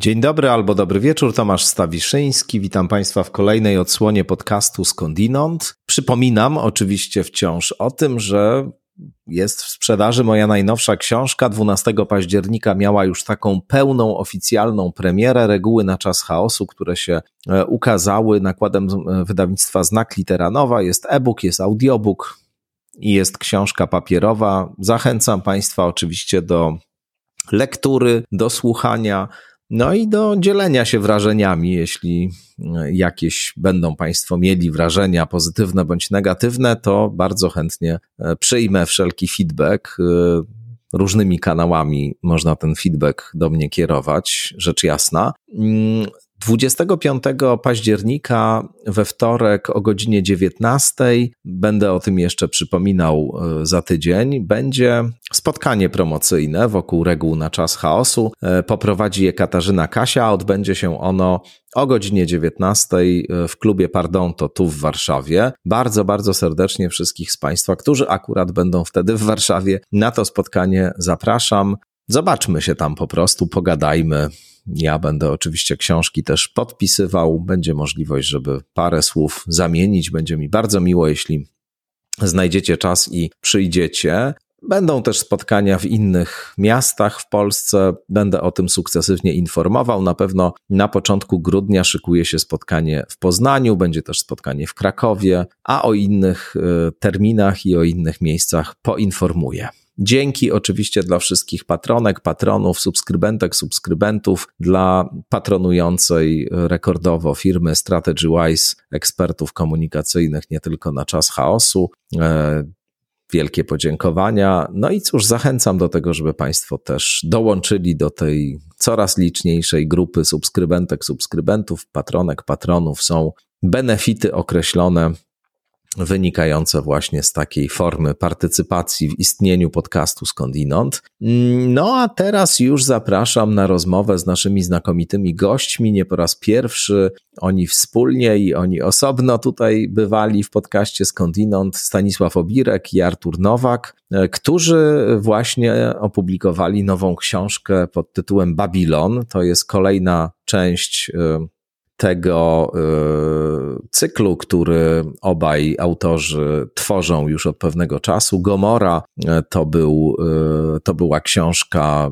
Dzień dobry albo dobry wieczór, Tomasz Stawiszyński. Witam Państwa w kolejnej odsłonie podcastu Skądinąd. Przypominam oczywiście wciąż o tym, że jest w sprzedaży moja najnowsza książka. 12 października miała już taką pełną, oficjalną premierę. Reguły na czas chaosu, które się e, ukazały nakładem e, wydawnictwa Znak Literanowa. Jest e-book, jest audiobook i jest książka papierowa. Zachęcam Państwa oczywiście do lektury, do słuchania. No i do dzielenia się wrażeniami, jeśli e, jakieś będą Państwo mieli wrażenia pozytywne bądź negatywne, to bardzo chętnie e, przyjmę wszelki feedback. E, różnymi kanałami można ten feedback do mnie kierować, rzecz jasna. Mm, 25 października we wtorek o godzinie 19, będę o tym jeszcze przypominał e, za tydzień, będzie spotkanie promocyjne wokół reguł na czas chaosu. E, poprowadzi je Katarzyna Kasia, odbędzie się ono o godzinie 19 e, w klubie Pardon to tu w Warszawie. Bardzo, bardzo serdecznie wszystkich z Państwa, którzy akurat będą wtedy w Warszawie, na to spotkanie zapraszam. Zobaczmy się tam po prostu, pogadajmy. Ja będę oczywiście książki też podpisywał. Będzie możliwość, żeby parę słów zamienić. Będzie mi bardzo miło, jeśli znajdziecie czas i przyjdziecie. Będą też spotkania w innych miastach w Polsce. Będę o tym sukcesywnie informował. Na pewno na początku grudnia szykuje się spotkanie w Poznaniu, będzie też spotkanie w Krakowie, a o innych e, terminach i o innych miejscach poinformuję. Dzięki oczywiście dla wszystkich patronek, patronów, subskrybentek, subskrybentów, dla patronującej rekordowo firmy StrategyWise, ekspertów komunikacyjnych nie tylko na czas chaosu. E, wielkie podziękowania. No i cóż, zachęcam do tego, żeby Państwo też dołączyli do tej coraz liczniejszej grupy subskrybentek, subskrybentów, patronek, patronów. Są benefity określone wynikające właśnie z takiej formy partycypacji w istnieniu podcastu skądinąd. No a teraz już zapraszam na rozmowę z naszymi znakomitymi gośćmi, nie po raz pierwszy. Oni wspólnie i oni osobno tutaj bywali w podcaście skądinąd, Stanisław Obirek i Artur Nowak, e, którzy właśnie opublikowali nową książkę pod tytułem Babilon. To jest kolejna część e, tego y, cyklu, który obaj autorzy tworzą już od pewnego czasu. Gomora y, to, był, y, to była książka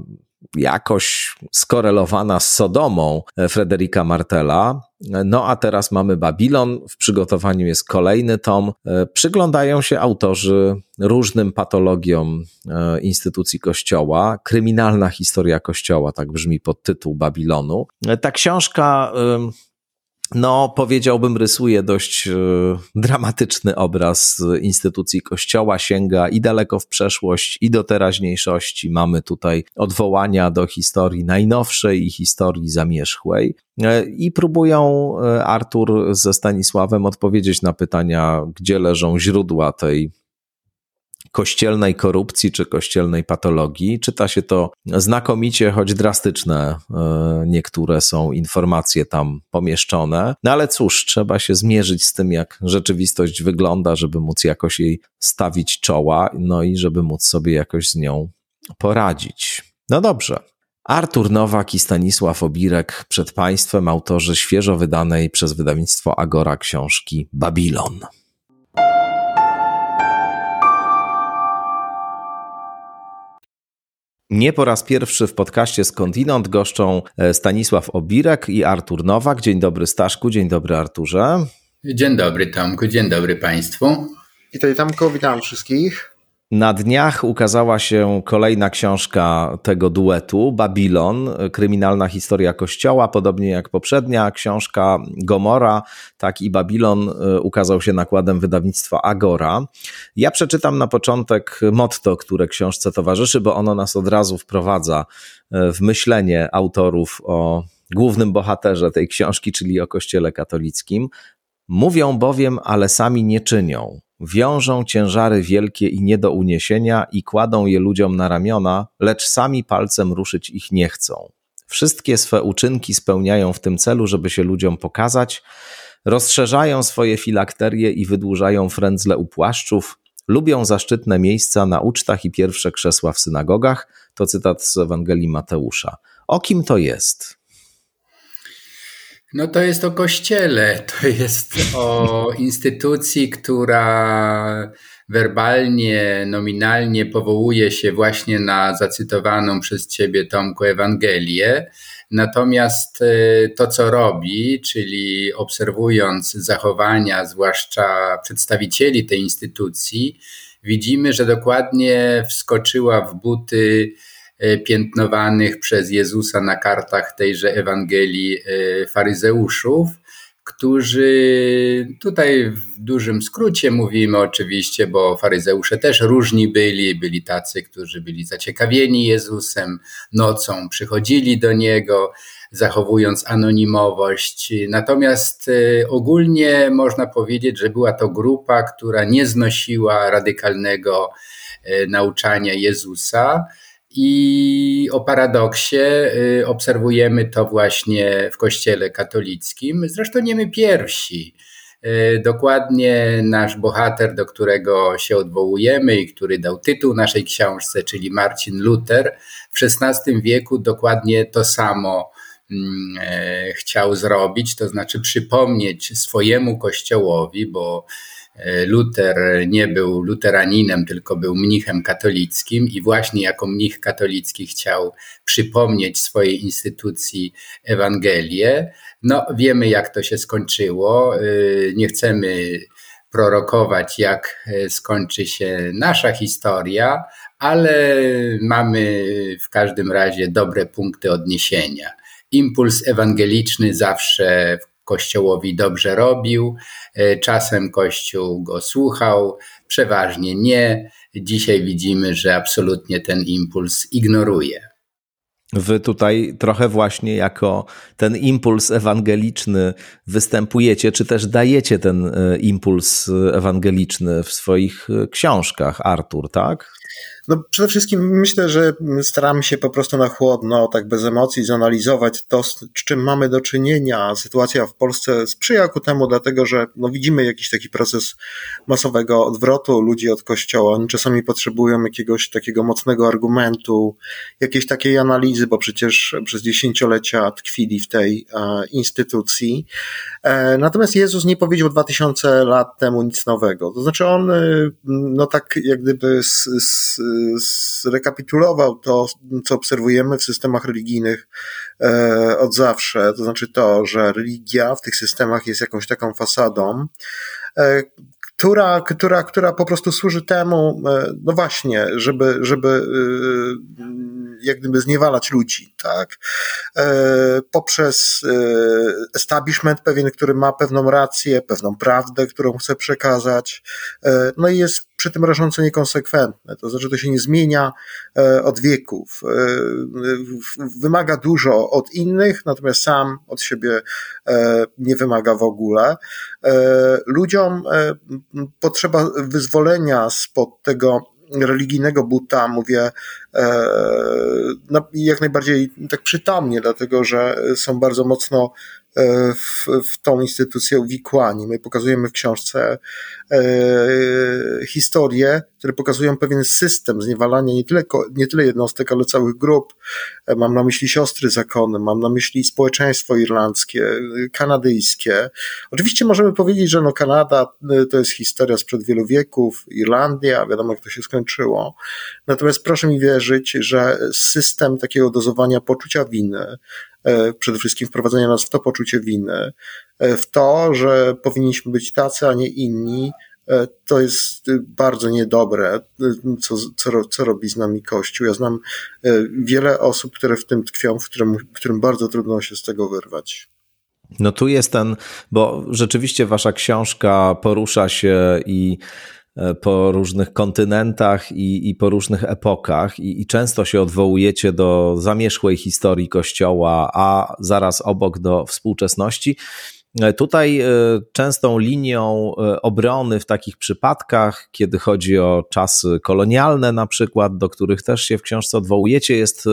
jakoś skorelowana z Sodomą Frederika Martela. No a teraz mamy Babilon, w przygotowaniu jest kolejny tom. Przyglądają się autorzy różnym patologiom instytucji Kościoła. Kryminalna historia Kościoła, tak brzmi podtytuł Babilonu. Ta książka no, powiedziałbym, rysuje dość y, dramatyczny obraz instytucji Kościoła, sięga i daleko w przeszłość, i do teraźniejszości. Mamy tutaj odwołania do historii najnowszej i historii zamierzchłej. E, I próbują e, Artur ze Stanisławem odpowiedzieć na pytania, gdzie leżą źródła tej kościelnej korupcji czy kościelnej patologii. Czyta się to znakomicie, choć drastyczne e, niektóre są informacje tam pomieszczone. No ale cóż, trzeba się zmierzyć z tym, jak rzeczywistość wygląda, żeby móc jakoś jej stawić czoła, no i żeby móc sobie jakoś z nią poradzić. No dobrze. Artur Nowak i Stanisław Obirek przed Państwem, autorzy świeżo wydanej przez wydawnictwo Agora książki Babilon. Nie po raz pierwszy w podcaście Skądinąd goszczą e, Stanisław Obirek i Artur Nowak. Dzień dobry Staszku, dzień dobry Arturze. Dzień dobry Tomku, dzień dobry Państwu. Witaj Tomku, witam wszystkich. Na dniach ukazała się kolejna książka tego duetu, Babilon, kryminalna historia Kościoła, podobnie jak poprzednia książka Gomora, tak i Babilon e, ukazał się nakładem wydawnictwa Agora. Ja przeczytam na początek motto, które książce towarzyszy, bo ono nas od razu wprowadza e, w myślenie autorów o głównym bohaterze tej książki, czyli o Kościele katolickim. Mówią bowiem, ale sami nie czynią wiążą ciężary wielkie i nie do uniesienia i kładą je ludziom na ramiona, lecz sami palcem ruszyć ich nie chcą. Wszystkie swe uczynki spełniają w tym celu, żeby się ludziom pokazać, rozszerzają swoje filakterie i wydłużają frędzle u płaszczów, lubią zaszczytne miejsca na ucztach i pierwsze krzesła w synagogach. To cytat z Ewangelii Mateusza. O kim to jest? No to jest o kościele, to jest o instytucji, która werbalnie, nominalnie powołuje się właśnie na zacytowaną przez ciebie Tomku Ewangelię. Natomiast e, to, co robi, czyli obserwując zachowania, zwłaszcza przedstawicieli tej instytucji, widzimy, że dokładnie wskoczyła w buty piętnowanych przez Jezusa na kartach tejże Ewangelii e, faryzeuszów, którzy tutaj w dużym skrócie mówimy oczywiście, bo faryzeusze też różni byli, byli tacy, którzy byli zaciekawieni Jezusem, nocą przychodzili do Niego, zachowując anonimowość. Natomiast e, ogólnie można powiedzieć, że była to grupa, która nie znosiła radykalnego e, nauczania Jezusa. I o paradoksie y, obserwujemy to właśnie w Kościele katolickim. Zresztą nie my pierwsi. Y, dokładnie nasz bohater, do którego się odwołujemy i który dał tytuł naszej książce, czyli Marcin Luther, w XVI wieku dokładnie to samo mm, e, chciał zrobić, to znaczy przypomnieć swojemu kościołowi, bo Luter nie był luteraninem, tylko był mnichem katolickim i właśnie jako mnich katolicki chciał przypomnieć swojej instytucji Ewangelię. No, wiemy, jak to się skończyło. E, nie chcemy prorokować, jak e, skończy się nasza historia, ale mamy w każdym razie dobre punkty odniesienia. Impuls ewangeliczny zawsze w Kościołowi dobrze robił, e, czasem Kościół go słuchał, przeważnie nie. Dzisiaj widzimy, że absolutnie ten impuls ignoruje. Wy tutaj trochę właśnie jako ten impuls ewangeliczny występujecie, czy też dajecie ten e, impuls ewangeliczny w swoich e, książkach, Artur, tak? No przede wszystkim myślę, że staramy się po prostu na chłodno, tak bez emocji zanalizować to, z czym mamy do czynienia. Sytuacja w Polsce sprzyja ku temu, dlatego że no, widzimy jakiś taki proces masowego odwrotu ludzi od kościoła. Oni czasami potrzebują jakiegoś takiego mocnego argumentu, jakiejś takiej analizy, bo przecież przez dziesięciolecia tkwili w tej e, instytucji. E, natomiast Jezus nie powiedział 2000 lat temu nic nowego. To znaczy on, e, no tak jak gdyby z, z zrekapitulował to, co obserwujemy w systemach religijnych e, od zawsze, to znaczy to, że religia w tych systemach jest jakąś taką fasadą, e, która, która, która po prostu służy temu, e, no właśnie, żeby, żeby jak gdyby zniewalać ludzi, tak? Poprzez establishment pewien, który ma pewną rację, pewną prawdę, którą chce przekazać, no i jest przy tym rażąco niekonsekwentne. To znaczy, to się nie zmienia e, od wieków. E, wymaga dużo od innych, natomiast sam od siebie e, nie wymaga w ogóle. Ludziom potrzeba wyzwolenia spod tego religijnego buta, mówię jak najbardziej tak przytomnie, dlatego że są bardzo mocno E, w, w tą instytucję uwikłani. My pokazujemy w książce e, historie, które pokazują pewien system zniewalania nie tyle, nie tyle jednostek, ale całych grup. E, mam na myśli siostry zakony, mam na myśli społeczeństwo irlandzkie, kanadyjskie. Oczywiście możemy powiedzieć, że no Kanada to jest historia sprzed wielu wieków, Irlandia, wiadomo jak to się skończyło. Natomiast proszę mi wierzyć, że system takiego dozowania poczucia winy, E, przede wszystkim wprowadzenia nas w to poczucie winy, e, w to, że powinniśmy być tacy, a nie inni, e, to jest bardzo niedobre, co, co, co robi z nami Kościół. Ja znam wiele osób, które w tym tkwią, w którym, którym bardzo trudno się z tego wyrwać. No tu jest ten, bo rzeczywiście wasza książka porusza się i E, po różnych kontynentach i, i po różnych epokach, I, i, często się odwołujecie do zamierzchłej historii Kościoła, a zaraz obok do współczesności. E, tutaj e, częstą linią obrony w takich przypadkach, kiedy chodzi o czasy kolonialne, na przykład, do których też się w książce odwołujecie, jest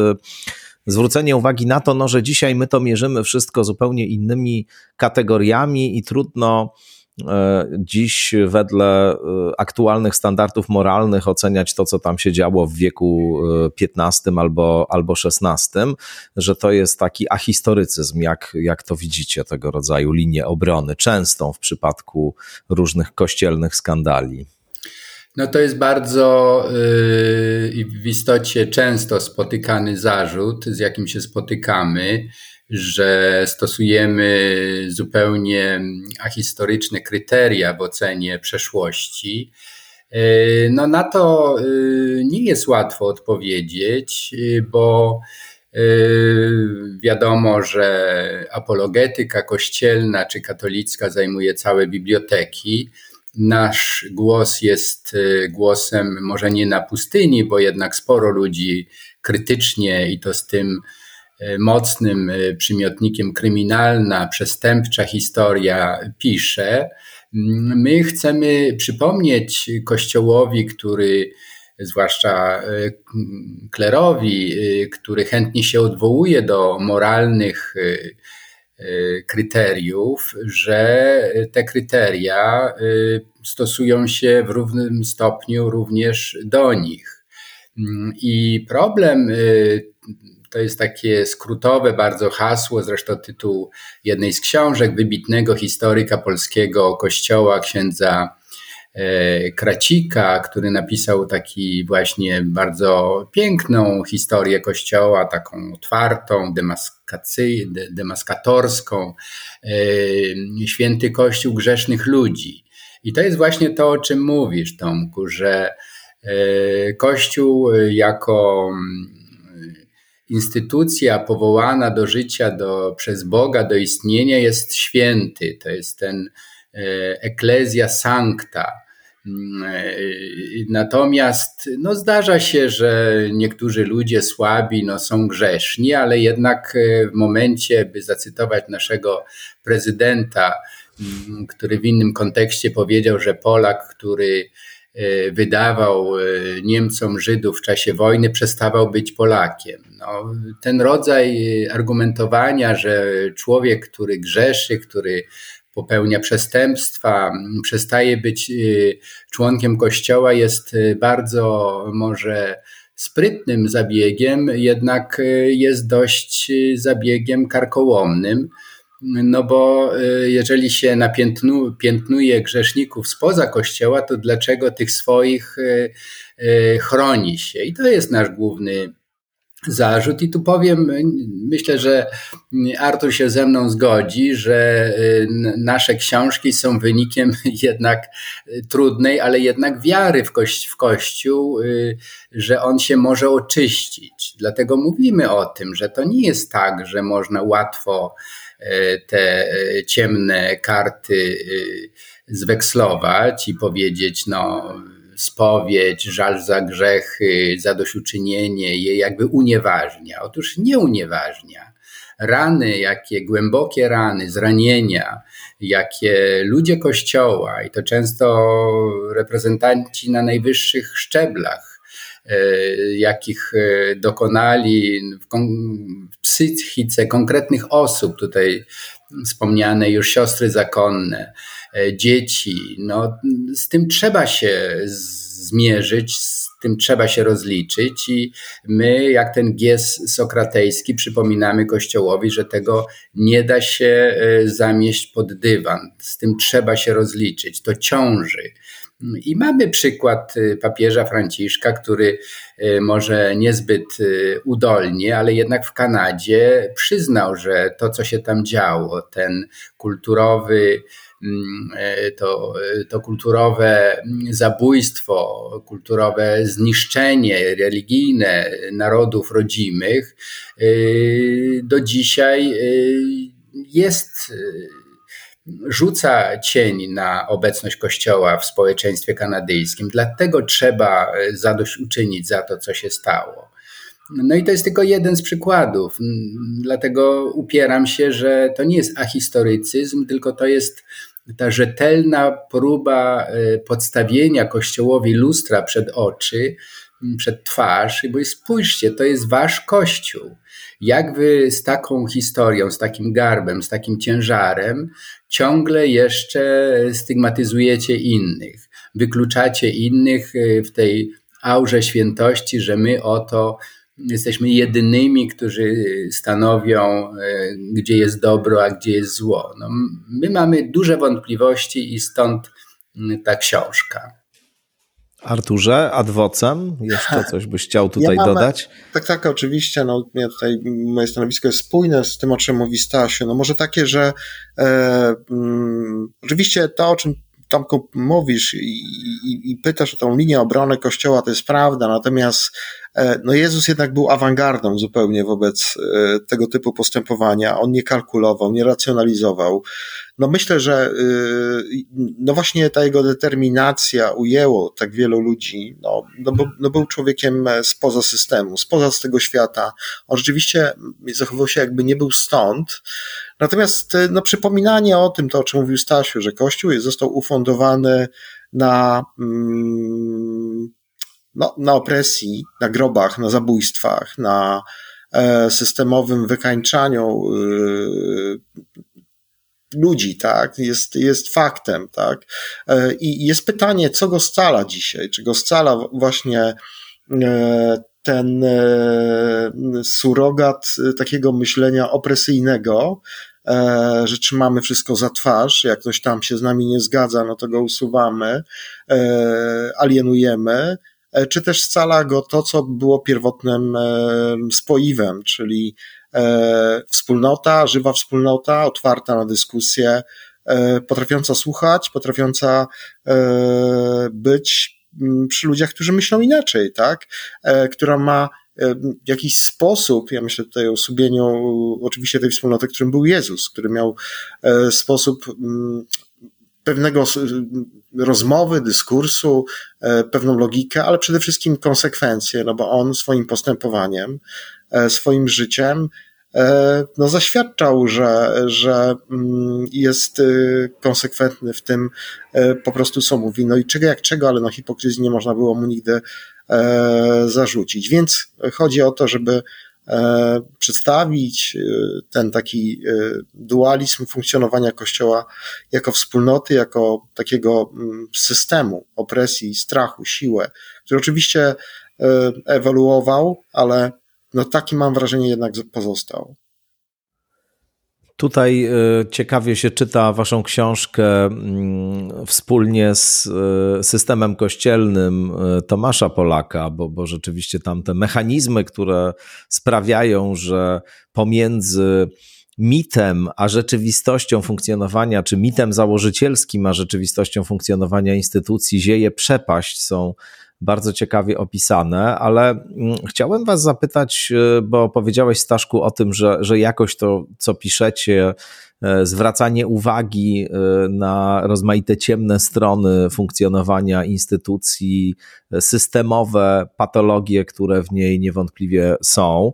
zwrócenie uwagi na to, no, że dzisiaj my to mierzymy wszystko zupełnie innymi kategoriami i trudno e, dziś wedle e, aktualnych standardów moralnych oceniać to, co tam się działo w wieku XV albo, albo XVI, że to jest taki ahistorycyzm, jak, jak to widzicie, tego rodzaju linię obrony, częstą w przypadku różnych kościelnych skandali. No to jest bardzo yy, w istocie często spotykany zarzut, z jakim się spotykamy, że stosujemy zupełnie ahistoryczne kryteria w ocenie przeszłości. Yy, no na to yy, nie jest łatwo odpowiedzieć, yy, bo wiadomo, że apologetyka kościelna czy katolicka zajmuje całe biblioteki nasz głos jest y, głosem może nie na pustyni, bo jednak sporo ludzi krytycznie i to z tym y, mocnym y, przymiotnikiem kryminalna, przestępcza historia pisze. My chcemy przypomnieć Kościołowi, który zwłaszcza klerowi, który chętnie się odwołuje do moralnych kryteriów, że te kryteria stosują się w równym stopniu również do nich. Mm, I problem to jest takie skrótowe bardzo hasło, zresztą tytuł jednej z książek wybitnego historyka polskiego kościoła, księdza E, Kracika, który napisał taki właśnie bardzo piękną historię Kościoła, taką otwartą, demaskatorską, e, święty Kościół grzesznych ludzi. I to jest właśnie to, o czym mówisz, Tomku, że e, Kościół jako instytucja powołana do życia do, przez Boga, do istnienia jest święty. To jest ten Ecclesia Sancta, Natomiast no, zdarza się, że niektórzy ludzie słabi no, są grzeszni, ale jednak e, w momencie, by zacytować naszego prezydenta, mm, który w innym kontekście powiedział, że Polak, który e, wydawał e, Niemcom Żydów w czasie wojny, przestawał być Polakiem. No, ten rodzaj argumentowania, że człowiek, który grzeszy, który popełnia przestępstwa, przestaje być y, członkiem kościoła, jest y, bardzo może sprytnym zabiegiem, jednak y, jest dość zabiegiem karkołomnym. No bo jeżeli się napiętnuje grzeszników spoza kościoła, to dlaczego tych swoich chroni się? I to jest nasz główny zarzut. I tu powiem, myślę, że Artur się ze mną zgodzi, że y, nasze książki są wynikiem jednak trudnej, ale jednak wiary w, kości, w Kościół, y, że on się może oczyścić. Dlatego mówimy o tym, że to nie jest tak, że można łatwo y, te ciemne karty zwekslować i powiedzieć, no spowiedź, żal za grzechy, zadośćuczynienie je jakby unieważnia. Otóż nie unieważnia. Rany, jakie głębokie rany, zranienia, jakie ludzie Kościoła, i to często reprezentanci na najwyższych szczeblach, e, jakich e, dokonali w psychice konkretnych osób, tutaj wspomniane już siostry zakonne, E, dzieci. No, z tym trzeba się zmierzyć, z tym trzeba się rozliczyć i my, jak ten gies sokratejski, przypominamy Kościołowi, że tego nie da się e, zamieść pod dywan. Z tym trzeba się rozliczyć. To ciąży. I mamy przykład e, papieża Franciszka, który może niezbyt udolnie, ale jednak w Kanadzie przyznał, że to, co się tam działo, ten kulturowy, Mm, e, to, e, to kulturowe zabójstwo, kulturowe zniszczenie religijne narodów rodzimych do dzisiaj jest rzuca cień na obecność Kościoła w społeczeństwie kanadyjskim. Dlatego trzeba zadośćuczynić za to, co się stało. No i to jest tylko jeden z przykładów. Dlatego upieram się, że to nie jest ahistorycyzm, tylko to jest ta rzetelna próba e, podstawienia Kościołowi lustra przed oczy, przed twarz, bo spójrzcie, to jest wasz Kościół. Jak wy z taką historią, z takim garbem, z takim ciężarem ciągle jeszcze stygmatyzujecie innych, wykluczacie innych y, w tej aurze świętości, że my oto jesteśmy jedynymi, którzy stanowią, y, gdzie jest dobro, a gdzie jest zło. No, my mamy duże wątpliwości i stąd y, ta książka. Arturze, adwocem, jeszcze coś byś chciał tutaj ja dodać? Tak, tak, oczywiście. No, ja tutaj, moje stanowisko jest spójne z tym, o czym mówi Stasiu. No może takie, że e, mm, oczywiście to, o czym Tomku mówisz i, i, i, pytasz o tą linię obrony Kościoła, to jest prawda, natomiast e, no Jezus jednak był awangardą zupełnie wobec e, tego typu postępowania. On nie kalkulował, nie racjonalizował. No myślę, że y, no właśnie ta jego determinacja ujęło tak wielu ludzi. No, no, bo, no był człowiekiem spoza systemu, spoza z tego świata. On rzeczywiście zachowywał się jakby nie był stąd. Natomiast y, no, przypominanie o tym, to o czym mówił Stasiu, że Kościół został ufundowany na, mm, no, na opresji, na grobach, na zabójstwach, na e, systemowym wykańczaniu y, ludzi, tak, jest, jest faktem, tak. E, I jest pytanie, co go scala dzisiaj? Czy go scala właśnie e, ten e, surogat takiego myślenia opresyjnego, że trzymamy wszystko za twarz, jak ktoś tam się z nami nie zgadza, no to go usuwamy, alienujemy, czy też scala go to, co było pierwotnym spoiwem, czyli E, wspólnota, żywa wspólnota, otwarta na dyskusję, e, potrafiąca słuchać, potrafiąca e, być mm, przy ludziach, którzy myślą inaczej, tak? Która ma jakiś sposób, ja myślę tutaj o subieniu oczywiście tej wspólnoty, którym był Jezus, który miał sposób mm, pewnego rozmowy, dyskursu, pewną logikę, ale przede wszystkim konsekwencje, no bo on swoim postępowaniem, swoim życiem E, no, zaświadczał, że, że mm, jest konsekwentny w tym e, po prostu, co mówi. No i czego jak czego, ale no hipokryzji nie można było mu nigdy e, zarzucić. Więc chodzi o to, żeby przedstawić ten taki dualizm funkcjonowania Kościoła jako wspólnoty, jako takiego mm, systemu opresji, strachu, siłę, który oczywiście ewoluował, ale no taki mam wrażenie jednak pozostał. Tutaj e, ciekawie się czyta Waszą książkę mm, wspólnie z e, systemem kościelnym e, Tomasza Polaka, bo, bo rzeczywiście tam te mechanizmy, które sprawiają, że pomiędzy mitem a rzeczywistością funkcjonowania, czy mitem założycielskim a rzeczywistością funkcjonowania instytucji zieje przepaść, są bardzo ciekawie opisane, ale mm, chciałem Was zapytać, e, bo powiedziałeś, Staszku, o tym, że, że jakoś to, co piszecie, e, zwracanie uwagi e, na rozmaite ciemne strony funkcjonowania instytucji, systemowe patologie, które w niej niewątpliwie są,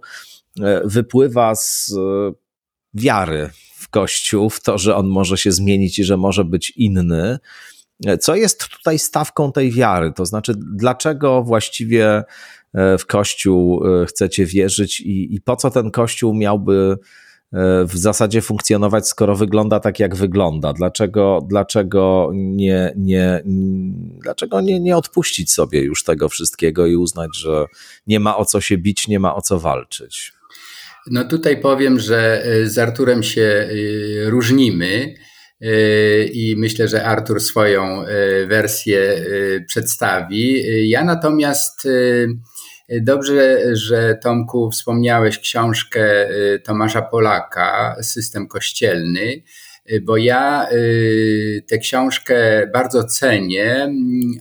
wypływa z wiary w Kościół, w to, że on może się zmienić i że może być inny. Co jest tutaj stawką tej wiary? To znaczy, dlaczego właściwie e, w Kościół e, chcecie wierzyć i, i po co ten Kościół miałby e, w zasadzie funkcjonować, skoro wygląda tak, jak wygląda? Dlaczego, dlaczego, nie, nie, dlaczego nie, nie odpuścić sobie już tego wszystkiego i uznać, że nie ma o co się bić, nie ma o co walczyć? No tutaj powiem, że z Arturem się różnimy. Yy, i myślę, że Artur swoją yy, wersję yy, przedstawi. Ja natomiast dobrze, że Tomku wspomniałeś książkę Tomasza Polaka, System Kościelny. Y, bo ja y, tę książkę bardzo cenię,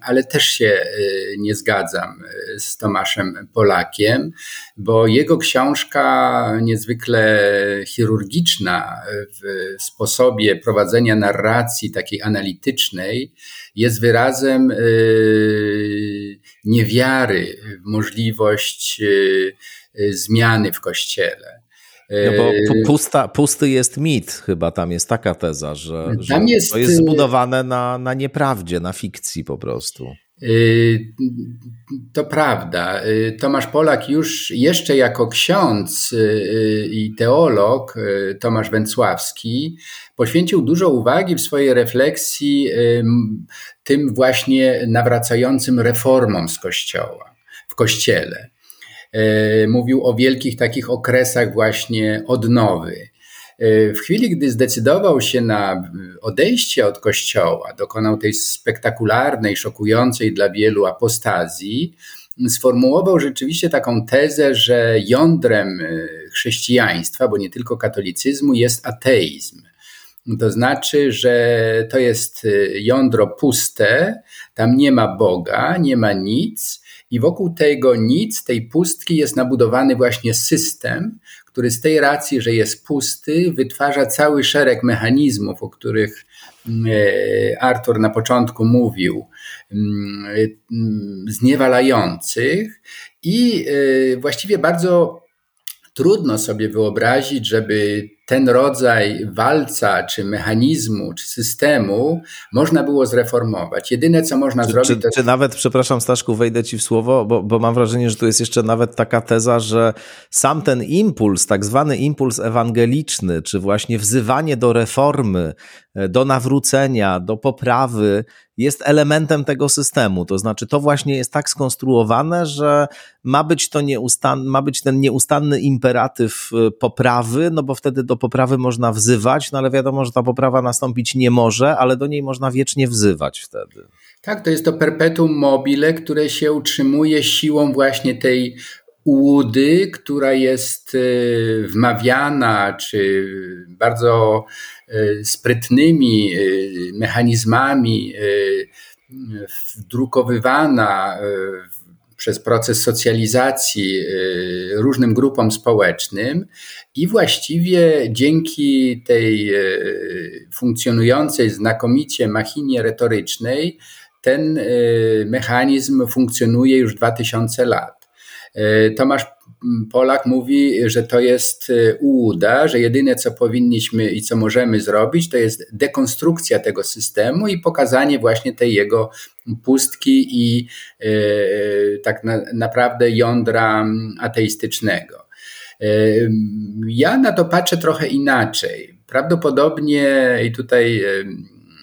ale też się y, nie zgadzam z Tomaszem Polakiem, bo jego książka niezwykle chirurgiczna w sposobie prowadzenia narracji takiej analitycznej jest wyrazem niewiary w możliwość zmiany w kościele. No bo yy, pusta, pusty jest mit, chyba tam jest taka teza, że, że jest... to jest zbudowane na, na nieprawdzie, na fikcji po prostu. To prawda. Tomasz Polak już jeszcze jako ksiądz i teolog, Tomasz Węcławski, poświęcił dużo uwagi w swojej refleksji tym właśnie nawracającym reformom z Kościoła, w Kościele. Mówił o wielkich takich okresach właśnie odnowy w chwili, gdy zdecydował się na odejście od kościoła, dokonał tej spektakularnej, szokującej dla wielu apostazji, sformułował rzeczywiście taką tezę, że jądrem e, chrześcijaństwa, bo nie tylko katolicyzmu, jest ateizm. To znaczy, że to jest e, jądro puste, tam nie ma Boga, nie ma nic, i wokół tego nic, tej pustki jest nabudowany właśnie system, który z tej racji, że jest pusty, wytwarza cały szereg mechanizmów, o których mm, e, Artur na początku mówił, mm, mm, zniewalających i e, właściwie bardzo trudno sobie wyobrazić, żeby ten rodzaj walca, czy mechanizmu, czy systemu można było zreformować. Jedyne, co można czy, zrobić. Czy, to... czy nawet, przepraszam, Staszku, wejdę ci w słowo, bo, bo mam wrażenie, że tu jest jeszcze nawet taka teza, że sam ten impuls, tak zwany impuls ewangeliczny, czy właśnie wzywanie do reformy, do nawrócenia, do poprawy, jest elementem tego systemu. To znaczy, to właśnie jest tak skonstruowane, że ma być, to nieustan, ma być ten nieustanny imperatyw e, poprawy, no bo wtedy do poprawy można wzywać, no ale wiadomo, że ta poprawa nastąpić nie może, ale do niej można wiecznie wzywać wtedy. Tak, to jest to perpetuum mobile, które się utrzymuje siłą właśnie tej ułudy, która jest e, wmawiana, czy bardzo e, sprytnymi e, mechanizmami wdrukowywana przez proces socjalizacji y, różnym grupom społecznym i właściwie dzięki tej y, funkcjonującej znakomicie machinie retorycznej ten y, mechanizm funkcjonuje już 2000 lat. Tomasz Polak mówi, że to jest e, ułuda, że jedyne co powinniśmy i co możemy zrobić, to jest dekonstrukcja tego systemu i pokazanie właśnie tej jego pustki i e, tak na, naprawdę jądra ateistycznego. E, ja na to patrzę trochę inaczej. Prawdopodobnie i tutaj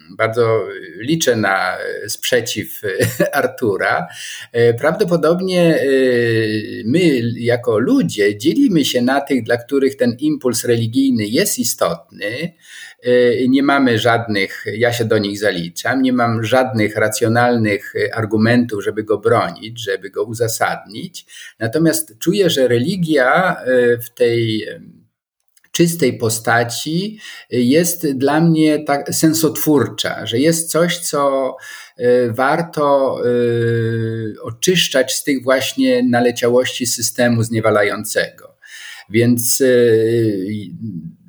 bardzo liczę na sprzeciw Artura. Prawdopodobnie y, my, jako ludzie, dzielimy się na tych, dla których ten impuls religijny jest istotny. Y, nie mamy żadnych, ja się do nich zaliczam, nie mam żadnych racjonalnych argumentów, żeby go bronić, żeby go uzasadnić. Natomiast czuję, że religia w tej czystej postaci jest dla mnie tak sensotwórcza, że jest coś, co y, warto y, oczyszczać z tych właśnie naleciałości systemu zniewalającego. Więc y,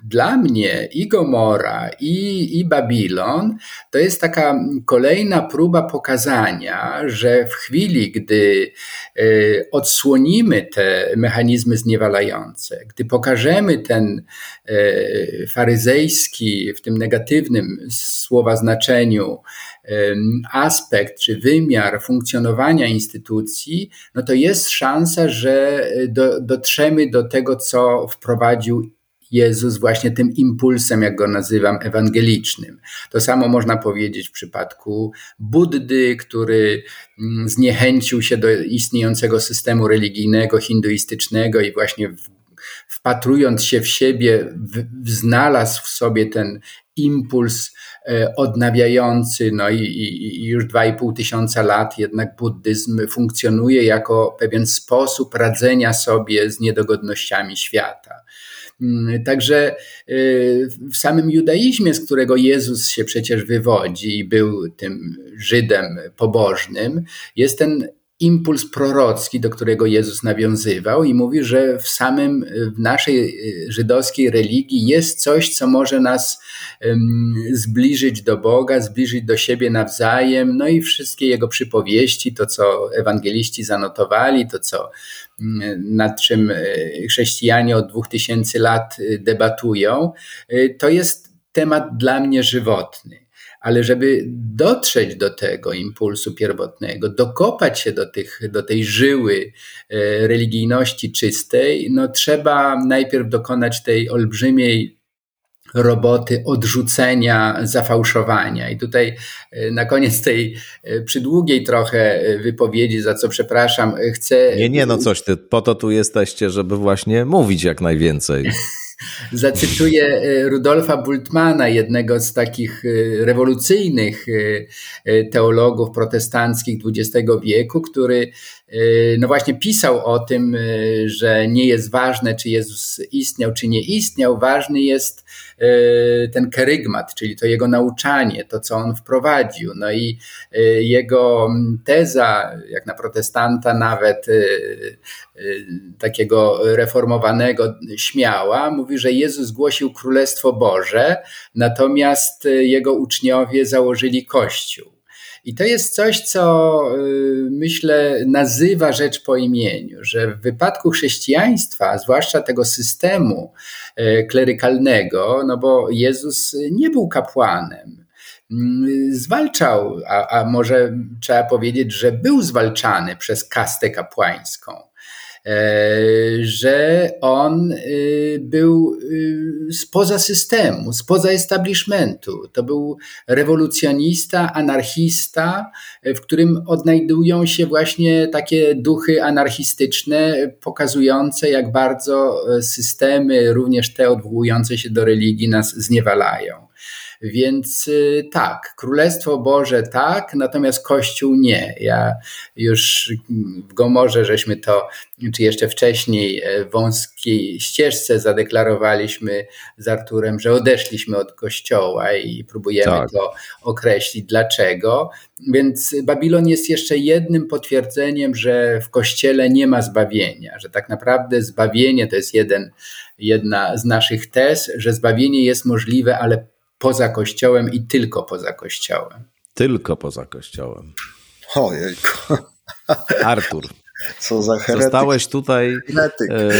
dla mnie i Gomora, i, i Babilon to jest taka kolejna próba pokazania, że w chwili, gdy y, odsłonimy te mechanizmy zniewalające, gdy pokażemy ten y, faryzejski, w tym negatywnym słowa znaczeniu, aspekt czy wymiar funkcjonowania instytucji, no to jest szansa, że do, dotrzemy do tego, co wprowadził Jezus właśnie tym impulsem, jak go nazywam, ewangelicznym. To samo można powiedzieć w przypadku Buddy, który mm, zniechęcił się do istniejącego systemu religijnego, hinduistycznego i właśnie wpatrując się w siebie, znalazł w sobie ten impuls e, odnawiający, no i, i, i już dwa i pół tysiąca lat jednak buddyzm funkcjonuje jako pewien sposób radzenia sobie z niedogodnościami świata. Mm, także y, w samym judaizmie, z którego Jezus się przecież wywodzi i był tym Żydem pobożnym, jest ten impuls prorocki, do którego Jezus nawiązywał i mówi, że w samym, w naszej y, żydowskiej religii jest coś, co może nas zbliżyć do Boga, zbliżyć do siebie nawzajem, no i wszystkie jego przypowieści, to co ewangeliści zanotowali, to co nad czym e, chrześcijanie od dwóch tysięcy lat e, debatują, e, to jest temat dla mnie żywotny. ale żeby dotrzeć do tego impulsu pierwotnego, dokopać się do, tych, do tej żyły religijności czystej, no trzeba najpierw dokonać tej olbrzymiej roboty odrzucenia, zafałszowania. I tutaj e, na koniec tej e, przydługiej trochę wypowiedzi, za co przepraszam, chcę. Nie, nie, no coś ty, po to tu jesteście, żeby właśnie mówić jak najwięcej. Zacytuję e, Rudolfa Bultmana, jednego z takich e, rewolucyjnych e, teologów protestanckich XX wieku, który no właśnie pisał o tym, że nie jest ważne, czy Jezus istniał, czy nie istniał. Ważny jest ten kerygmat, czyli to jego nauczanie, to co on wprowadził. No i jego teza, jak na protestanta nawet takiego reformowanego, śmiała, mówi, że Jezus głosił Królestwo Boże, natomiast jego uczniowie założyli Kościół. I to jest coś, co y, myślę nazywa rzecz po imieniu, że w wypadku chrześcijaństwa, zwłaszcza tego systemu y, klerykalnego, no bo Jezus nie był kapłanem, mm, zwalczał, a, a może trzeba powiedzieć, że był zwalczany przez kastę kapłańską. E, że on y, był y, spoza systemu, spoza establishmentu. To był rewolucjonista, anarchista, w którym odnajdują się właśnie takie duchy anarchistyczne, pokazujące, jak bardzo systemy, również te odwołujące się do religii, nas zniewalają. Więc y, tak, Królestwo Boże tak, natomiast Kościół nie. Ja już w Gomorze żeśmy to, czy jeszcze wcześniej e, w wąskiej ścieżce zadeklarowaliśmy z Arturem, że odeszliśmy od Kościoła i próbujemy tak. to określić dlaczego. Więc Babilon jest jeszcze jednym potwierdzeniem, że w Kościele nie ma zbawienia, że tak naprawdę zbawienie to jest jeden, jedna z naszych tez, że zbawienie jest możliwe, ale poza Kościołem i tylko poza Kościołem. Tylko poza Kościołem. Ojejku. Artur. Co za heretyk. Zostałeś tutaj e,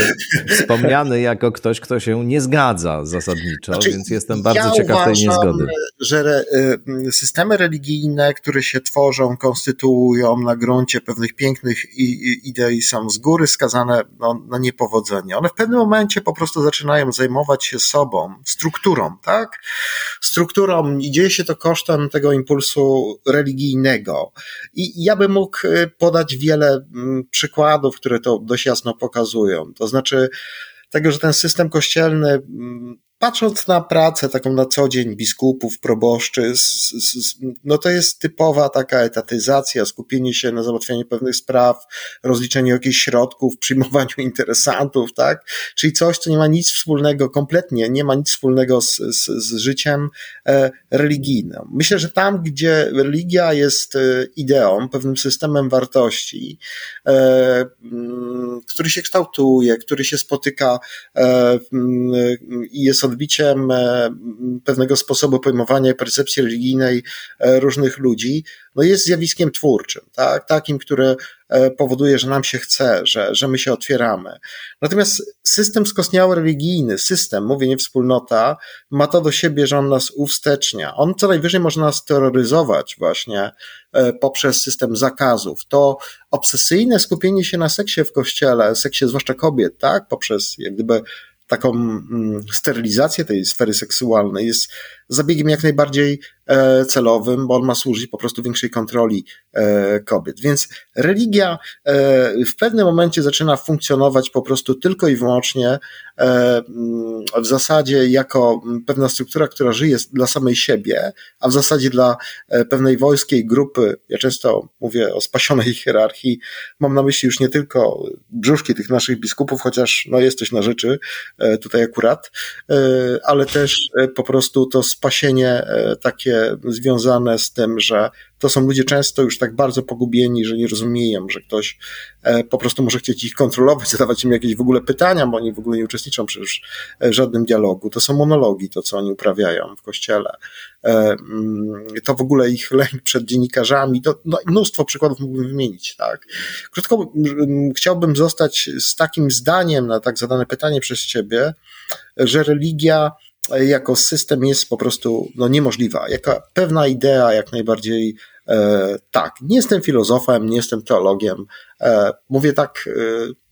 wspomniany jako ktoś, kto się nie zgadza zasadniczo, znaczy, więc jestem bardzo ja ciekaw tej niezgody. że y, systemy religijne, które się tworzą, konstytuują na gruncie pewnych pięknych idei są z góry skazane no, na niepowodzenie. One w pewnym momencie po prostu zaczynają zajmować się sobą, strukturą, tak? Strukturą i dzieje się to kosztem tego impulsu religijnego. I ja bym mógł y, podać wiele mm, przykładów, które to dość jasno pokazują. To znaczy, tego, że ten system kościelny mm, patrząc na pracę taką na co dzień biskupów, proboszczy, no to jest typowa taka etatyzacja, skupienie się na załatwianiu pewnych spraw, rozliczeniu jakichś środków, przyjmowaniu interesantów, tak? Czyli coś, co nie ma nic wspólnego, kompletnie nie ma nic wspólnego z, z, z życiem e, religijnym. Myślę, że tam, gdzie religia jest e, ideą, pewnym systemem wartości, e, który się kształtuje, który się spotyka i jest odbiciem e, pewnego sposobu pojmowania percepcji religijnej e, różnych ludzi, no jest zjawiskiem twórczym, tak? takim, które e, powoduje, że nam się chce, że, że my się otwieramy. Natomiast system skostniały religijny, system, mówię nie wspólnota, ma to do siebie, że on nas uwstecznia. On co najwyżej może nas terroryzować właśnie poprzez system zakazów. To obsesyjne skupienie się na seksie w kościele, seksie zwłaszcza kobiet, tak? Poprzez jak gdyby taką mm, sterylizację tej sfery seksualnej jest zabiegiem jak najbardziej e, celowym, bo on ma służyć po prostu większej kontroli e, kobiet. Więc religia e, w pewnym momencie zaczyna funkcjonować po prostu tylko i wyłącznie w zasadzie jako pewna struktura, która żyje dla samej siebie, a w zasadzie dla pewnej wojskiej grupy, ja często mówię o spasionej hierarchii, mam na myśli już nie tylko brzuszki tych naszych biskupów, chociaż no jest coś na rzeczy tutaj akurat, ale też po prostu to spasienie e, takie związane z tym, że to są ludzie często już tak bardzo pogubieni, że nie rozumieją, że ktoś e, po prostu może chcieć ich kontrolować, zadawać im jakieś w ogóle pytania, bo oni w ogóle nie uczestniczą przecież w żadnym dialogu. To są monologi, to co oni uprawiają w kościele. E, mm, to w ogóle ich lęk przed dziennikarzami, to no, mnóstwo przykładów mógłbym wymienić, tak. Krótko, chciałbym zostać z takim zdaniem na tak zadane pytanie przez ciebie, że religia jako system jest po prostu no, niemożliwa. Jaka pewna idea jak najbardziej e, tak. Nie jestem filozofem, nie jestem teologiem. E, mówię tak, e,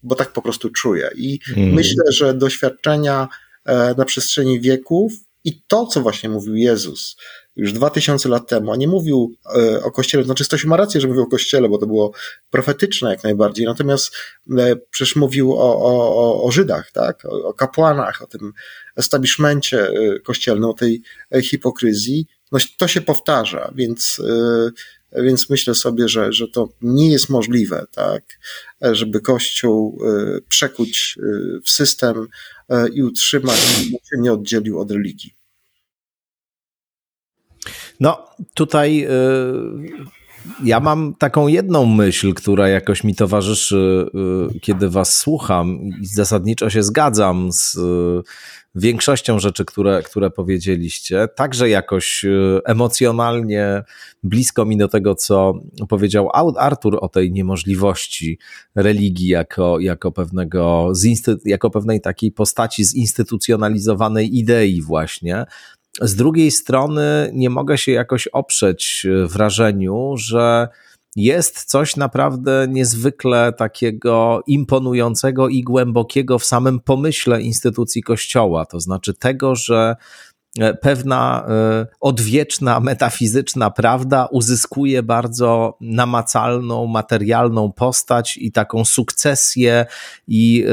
bo tak po prostu czuję. I mm. myślę, że doświadczenia e, na przestrzeni wieków i to, co właśnie mówił Jezus, już dwa tysiące lat temu, a nie mówił e, o Kościele, znaczy Stasiu ma rację, że mówił o Kościele, bo to było profetyczne jak najbardziej, natomiast e, przecież mówił o, o, o Żydach, tak? O, o kapłanach, o tym establishmencie e, kościelnym, o tej hipokryzji. No, to się powtarza, więc, więc myślę sobie, że, że to nie jest możliwe, tak? Żeby Kościół przekuć w system i utrzymać, się nie oddzielił od religii. No, tutaj y, ja mam taką jedną myśl, która jakoś mi towarzyszy, y, kiedy was słucham i zasadniczo się zgadzam z y, większością rzeczy, które, które powiedzieliście. Także jakoś emocjonalnie blisko mi do tego, co powiedział Artur o tej niemożliwości religii jako, jako, pewnego, jako pewnej takiej postaci zinstytucjonalizowanej idei właśnie, z drugiej strony nie mogę się jakoś oprzeć e, wrażeniu, że jest coś naprawdę niezwykle takiego imponującego i głębokiego w samym pomyśle instytucji Kościoła. To znaczy tego, że pewna e, odwieczna, metafizyczna prawda uzyskuje bardzo namacalną, materialną postać i taką sukcesję i,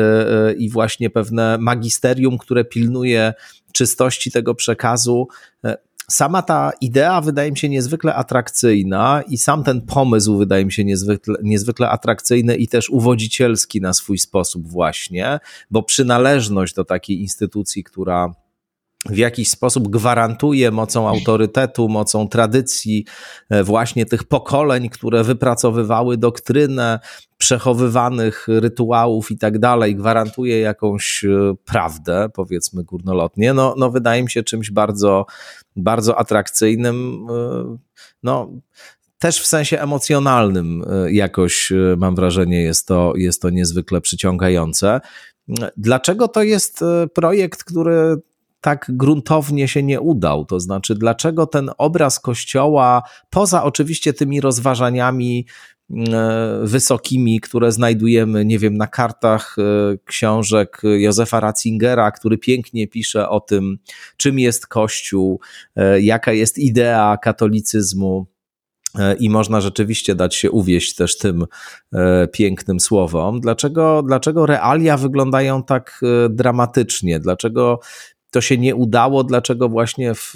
i właśnie pewne magisterium, które pilnuje czystości tego przekazu. E, sama ta idea wydaje mi się niezwykle atrakcyjna i sam ten pomysł wydaje mi się niezwykle, niezwykle atrakcyjny i też uwodzicielski na swój sposób właśnie, bo przynależność do takiej instytucji, która w jakiś sposób gwarantuje mocą autorytetu, mocą tradycji e, właśnie tych pokoleń, które wypracowywały doktrynę przechowywanych rytuałów i tak dalej, gwarantuje jakąś e, prawdę, powiedzmy górnolotnie, no, no wydaje mi się czymś bardzo, bardzo atrakcyjnym. E, no, też w sensie emocjonalnym jakoś mam wrażenie jest to, jest to niezwykle przyciągające. Dlaczego to jest projekt, który tak gruntownie się nie udał. To znaczy, dlaczego ten obraz kościoła, poza oczywiście tymi rozważaniami mm, e, wysokimi, które znajdujemy, nie wiem, na kartach e, książek Józefa Ratzingera, który pięknie pisze o tym, czym jest Kościół, e, jaka jest idea katolicyzmu. I można rzeczywiście dać się uwieść też tym pięknym słowom. Dlaczego, dlaczego realia wyglądają tak dramatycznie? Dlaczego to się nie udało, dlaczego właśnie w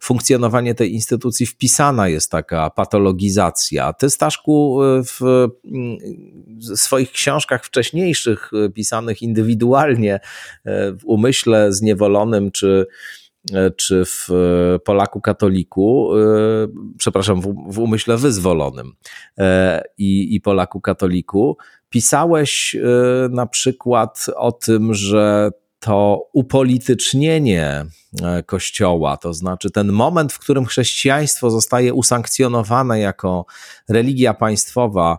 funkcjonowanie tej instytucji wpisana jest taka patologizacja. Ty, Staszku, w swoich książkach wcześniejszych, pisanych indywidualnie, w umyśle zniewolonym, czy czy w Polaku katoliku, przepraszam, w, w umyśle wyzwolonym i, i Polaku katoliku, pisałeś na przykład o tym, że to upolitycznienie e, Kościoła, to znaczy ten moment, w którym chrześcijaństwo zostaje usankcjonowane jako religia państwowa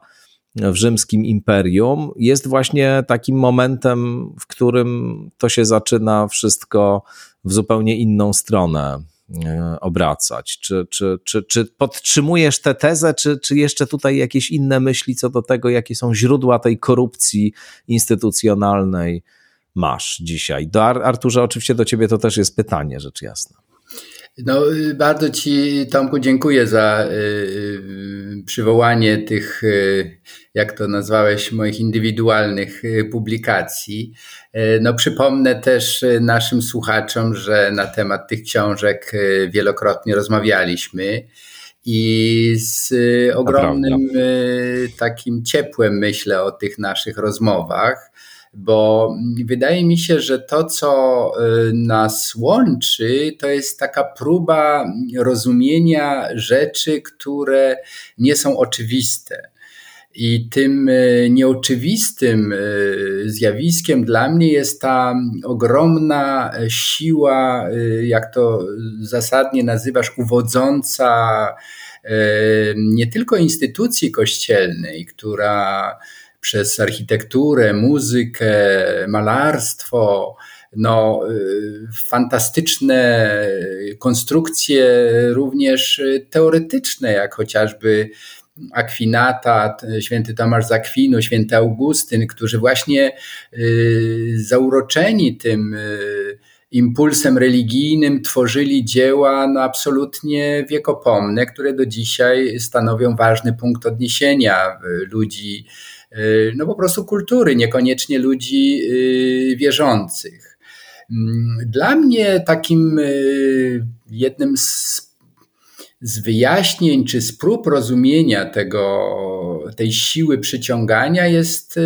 w rzymskim imperium, jest właśnie takim momentem, w którym to się zaczyna wszystko w zupełnie inną stronę e, obracać. Czy, czy, czy, czy podtrzymujesz tę tezę, czy, czy jeszcze tutaj jakieś inne myśli co do tego, jakie są źródła tej korupcji instytucjonalnej? Masz dzisiaj? Do Arturze, oczywiście do ciebie to też jest pytanie, rzecz jasna. No, bardzo Ci, Tomku, dziękuję za y, y, przywołanie tych, y, jak to nazwałeś, moich indywidualnych y, publikacji. No, przypomnę też naszym słuchaczom, że na temat tych książek wielokrotnie rozmawialiśmy i z ogromnym takim ciepłem myślę o tych naszych rozmowach bo wydaje mi się, że to, co y, nas łączy, to jest taka próba rozumienia rzeczy, które nie są oczywiste. I tym y, nieoczywistym y, zjawiskiem dla mnie jest ta ogromna siła, jak to zasadnie nazywasz, uwodząca nie tylko instytucji kościelnej, która przez architekturę, muzykę, malarstwo no, fantastyczne konstrukcje, również teoretyczne, jak chociażby Akwinata, święty Tomasz z święty Augustyn, którzy właśnie zauroczeni tym impulsem religijnym tworzyli dzieła no, absolutnie wiekopomne, które do dzisiaj stanowią ważny punkt odniesienia ludzi, y, no po prostu kultury, niekoniecznie ludzi y, wierzących. Mm, dla mnie takim y, jednym z, z wyjaśnień czy z prób rozumienia tego, tej siły przyciągania jest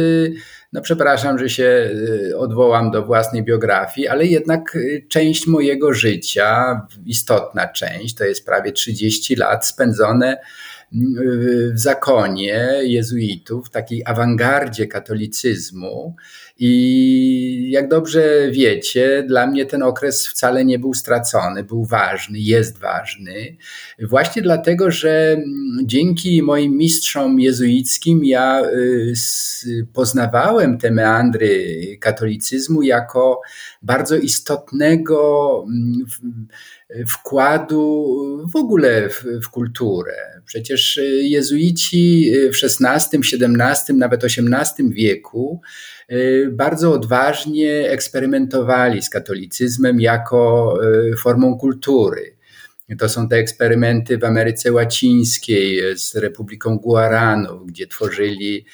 no przepraszam, że się y, odwołam do własnej biografii, ale jednak y, część mojego życia, istotna część, to jest prawie 30 lat spędzone w zakonie jezuitów, w takiej awangardzie katolicyzmu. I jak dobrze wiecie, dla mnie ten okres wcale nie był stracony, był ważny, jest ważny. Właśnie dlatego, że dzięki moim mistrzom jezuickim ja y, poznawałem te meandry katolicyzmu jako bardzo istotnego wkładu w ogóle w, w kulturę. Przecież jezuici w XVI, XVII, nawet XVIII wieku bardzo odważnie eksperymentowali z katolicyzmem jako formą kultury. To są te eksperymenty w Ameryce Łacińskiej z Republiką Guaranów, gdzie tworzyli,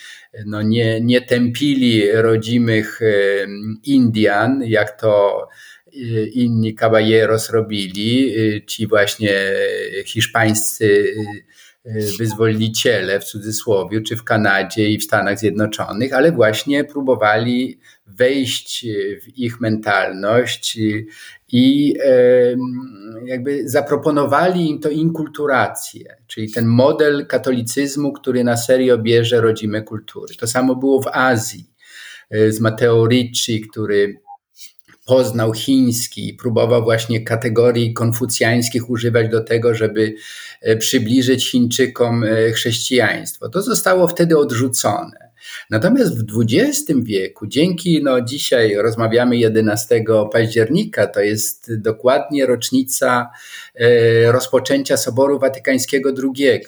no nie, nie tępili rodzimych Indian, jak to inni caballeros robili, y, ci właśnie hiszpańscy y, wyzwoliciele w cudzysłowie, czy w Kanadzie i w Stanach Zjednoczonych, ale właśnie próbowali wejść w ich mentalność i jakby zaproponowali im to inkulturację, czyli ten model katolicyzmu, który na serio bierze rodzime kultury. To samo było w Azji z Matteo Ricci, który poznał chiński i próbował właśnie kategorii konfucjańskich używać do tego, żeby e, przybliżyć Chińczykom e, chrześcijaństwo. To zostało wtedy odrzucone. Natomiast w XX wieku, dzięki, no dzisiaj rozmawiamy 11 października, to jest dokładnie rocznica e, rozpoczęcia Soboru Watykańskiego II.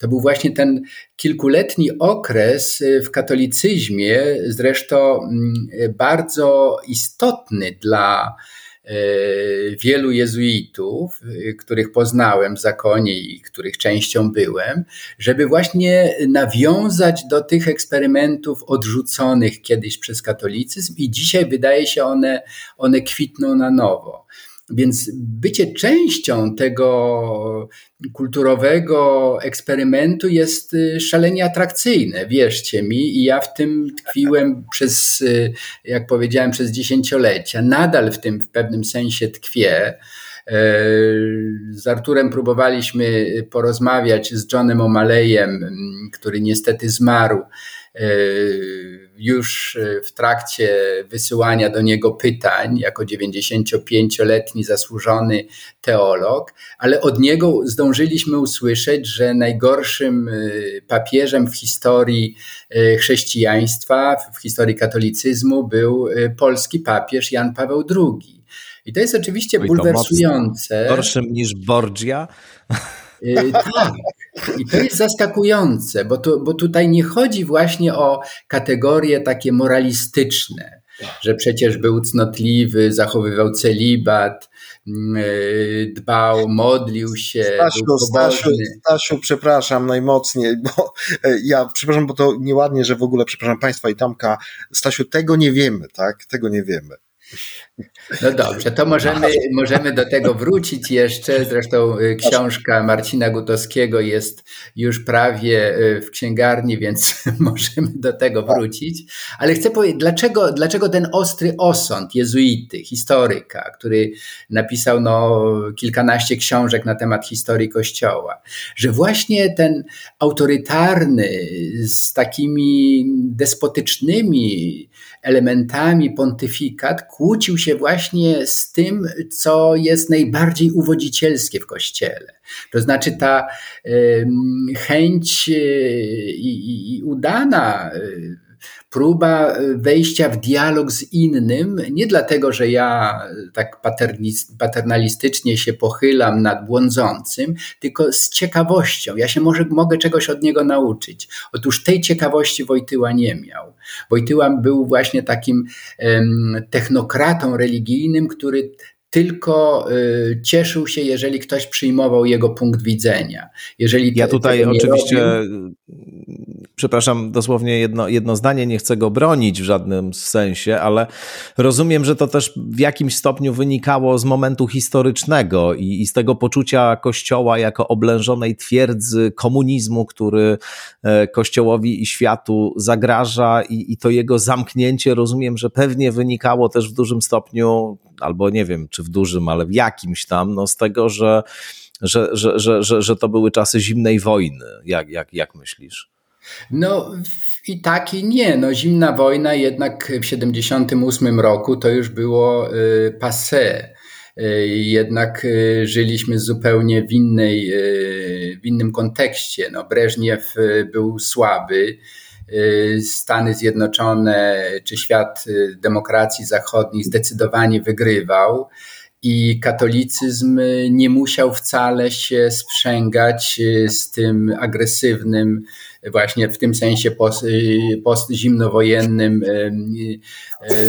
To był właśnie ten kilkuletni okres e, w katolicyzmie, zresztą mm, bardzo istotny dla E, wielu jezuitów, których poznałem w zakonie i których częścią byłem, żeby właśnie nawiązać do tych eksperymentów odrzuconych kiedyś przez katolicyzm i dzisiaj wydaje się one, one kwitną na nowo. Więc bycie częścią tego kulturowego eksperymentu jest y, szalenie atrakcyjne, wierzcie mi, i ja w tym tkwiłem przez, y, jak powiedziałem, przez dziesięciolecia. Nadal w tym w pewnym sensie tkwię. E, z Arturem próbowaliśmy porozmawiać z Johnem O'Malleyem, który niestety zmarł E, już w trakcie wysyłania do niego pytań, jako 95-letni zasłużony teolog, ale od niego zdążyliśmy usłyszeć, że najgorszym e, papieżem w historii e, chrześcijaństwa, w historii katolicyzmu był polski papież Jan Paweł II. I to jest oczywiście bulwersujące. Gorszym niż Borgia? Tak. I to jest zaskakujące, bo, to, bo tutaj nie chodzi właśnie o kategorie takie moralistyczne, że przecież był cnotliwy, zachowywał celibat, mm, e, dbał, modlił się. Stasiu, był Stasiu, Stasiu, przepraszam najmocniej, bo e, ja przepraszam, bo to nieładnie, że w ogóle przepraszam Państwa i Tamka. Stasiu, tego nie wiemy, tak? Tego nie wiemy. No dobrze, to możemy, możemy do tego wrócić jeszcze. Zresztą y, książka Marcina Gutowskiego jest już prawie y, w księgarni, więc możemy do tego wrócić. Ale chcę powiedzieć, dlaczego, dlaczego ten ostry osąd jezuity, historyka, który napisał no, kilkanaście książek na temat historii Kościoła, że właśnie ten autorytarny, z takimi despotycznymi elementami pontyfikat kłócił się właśnie z tym, co jest najbardziej uwodzicielskie w Kościele. To znaczy ta chęć e, i, i udana e, próba wejścia w dialog z innym, nie dlatego, że ja tak paternalistycznie się pochylam nad błądzącym, tylko z ciekawością. Ja się może mogę czegoś od niego nauczyć. Otóż tej ciekawości Wojtyła nie miał. Wojtyła był właśnie takim technokratą religijnym, który tylko y, cieszył się, jeżeli ktoś przyjmował jego punkt widzenia. Jeżeli ja tutaj oczywiście, robił... przepraszam, dosłownie jedno, jedno zdanie, nie chcę go bronić w żadnym sensie, ale rozumiem, że to też w jakimś stopniu wynikało z momentu historycznego i, i z tego poczucia Kościoła jako oblężonej twierdzy komunizmu, który e, Kościołowi i światu zagraża i, i to jego zamknięcie, rozumiem, że pewnie wynikało też w dużym stopniu, albo nie wiem, czy w dużym, ale w jakimś tam, no z tego, że, że, że, że, że, że to były czasy zimnej wojny. Jak, jak, jak myślisz? No i tak i nie. No, zimna wojna jednak w 78 roku to już było y, passé. Y, jednak y, żyliśmy zupełnie w, innej, w innym kontekście. No, Breżniew był słaby. Stany Zjednoczone czy świat demokracji zachodnich zdecydowanie wygrywał i katolicyzm nie musiał wcale się sprzęgać z tym agresywnym, właśnie w tym sensie post, postzimnowojennym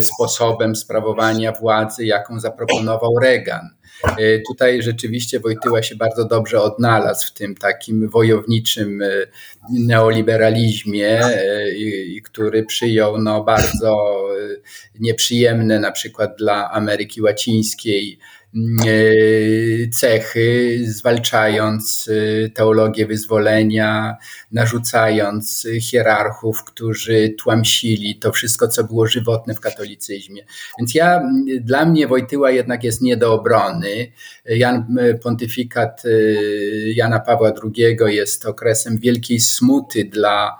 sposobem sprawowania władzy, jaką zaproponował Reagan. Tutaj rzeczywiście Wojtyła się bardzo dobrze odnalazł w tym takim wojowniczym neoliberalizmie, który przyjął no bardzo nieprzyjemne na przykład dla Ameryki Łacińskiej E, cechy, zwalczając e, teologię wyzwolenia, narzucając hierarchów, którzy tłamsili to wszystko, co było żywotne w katolicyzmie. Więc ja, dla mnie Wojtyła jednak jest nie do obrony. Jan, pontyfikat e, Jana Pawła II jest okresem wielkiej smuty dla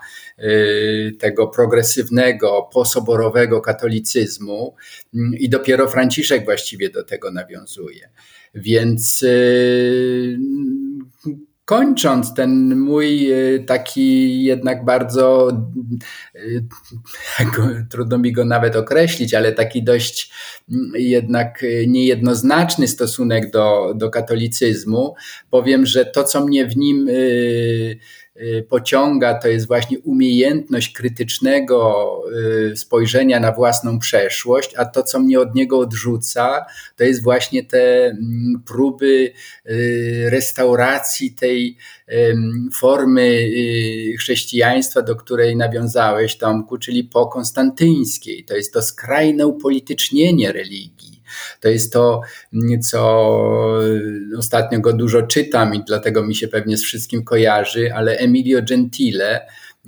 tego progresywnego, posoborowego katolicyzmu i dopiero Franciszek właściwie do tego nawiązuje. Więc y, kończąc ten mój y, taki jednak bardzo, trudno mi go nawet określić, ale taki dość jednak niejednoznaczny stosunek do, do katolicyzmu, powiem, że to, co mnie w nim Y, pociąga, to jest właśnie umiejętność krytycznego y, spojrzenia na własną przeszłość, a to, co mnie od niego odrzuca, to jest właśnie te mm, próby y, restauracji tej formy chrześcijaństwa, do której nawiązałeś, Tomku, czyli po konstantyńskiej. To jest to skrajne upolitycznienie religii to jest to, co ostatnio go dużo czytam i dlatego mi się pewnie z wszystkim kojarzy, ale Emilio Gentile,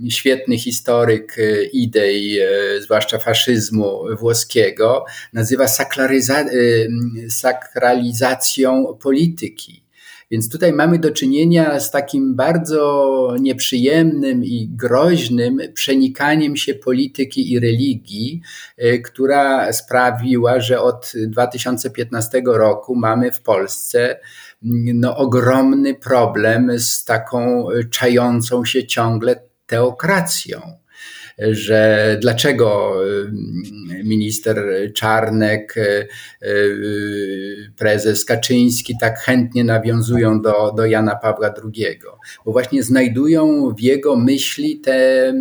świetny historyk idei, e, zwłaszcza faszyzmu włoskiego, nazywa e, sakralizacją polityki. Więc tutaj mamy do czynienia z takim bardzo nieprzyjemnym i groźnym przenikaniem się polityki i religii, e, która sprawiła, że od 2015 roku mamy w Polsce no, ogromny problem z taką czającą się ciągle teokracją że dlaczego y, minister Czarnek, y, y, prezes Kaczyński tak chętnie nawiązują do, do Jana Pawła II, bo właśnie znajdują w jego myśli te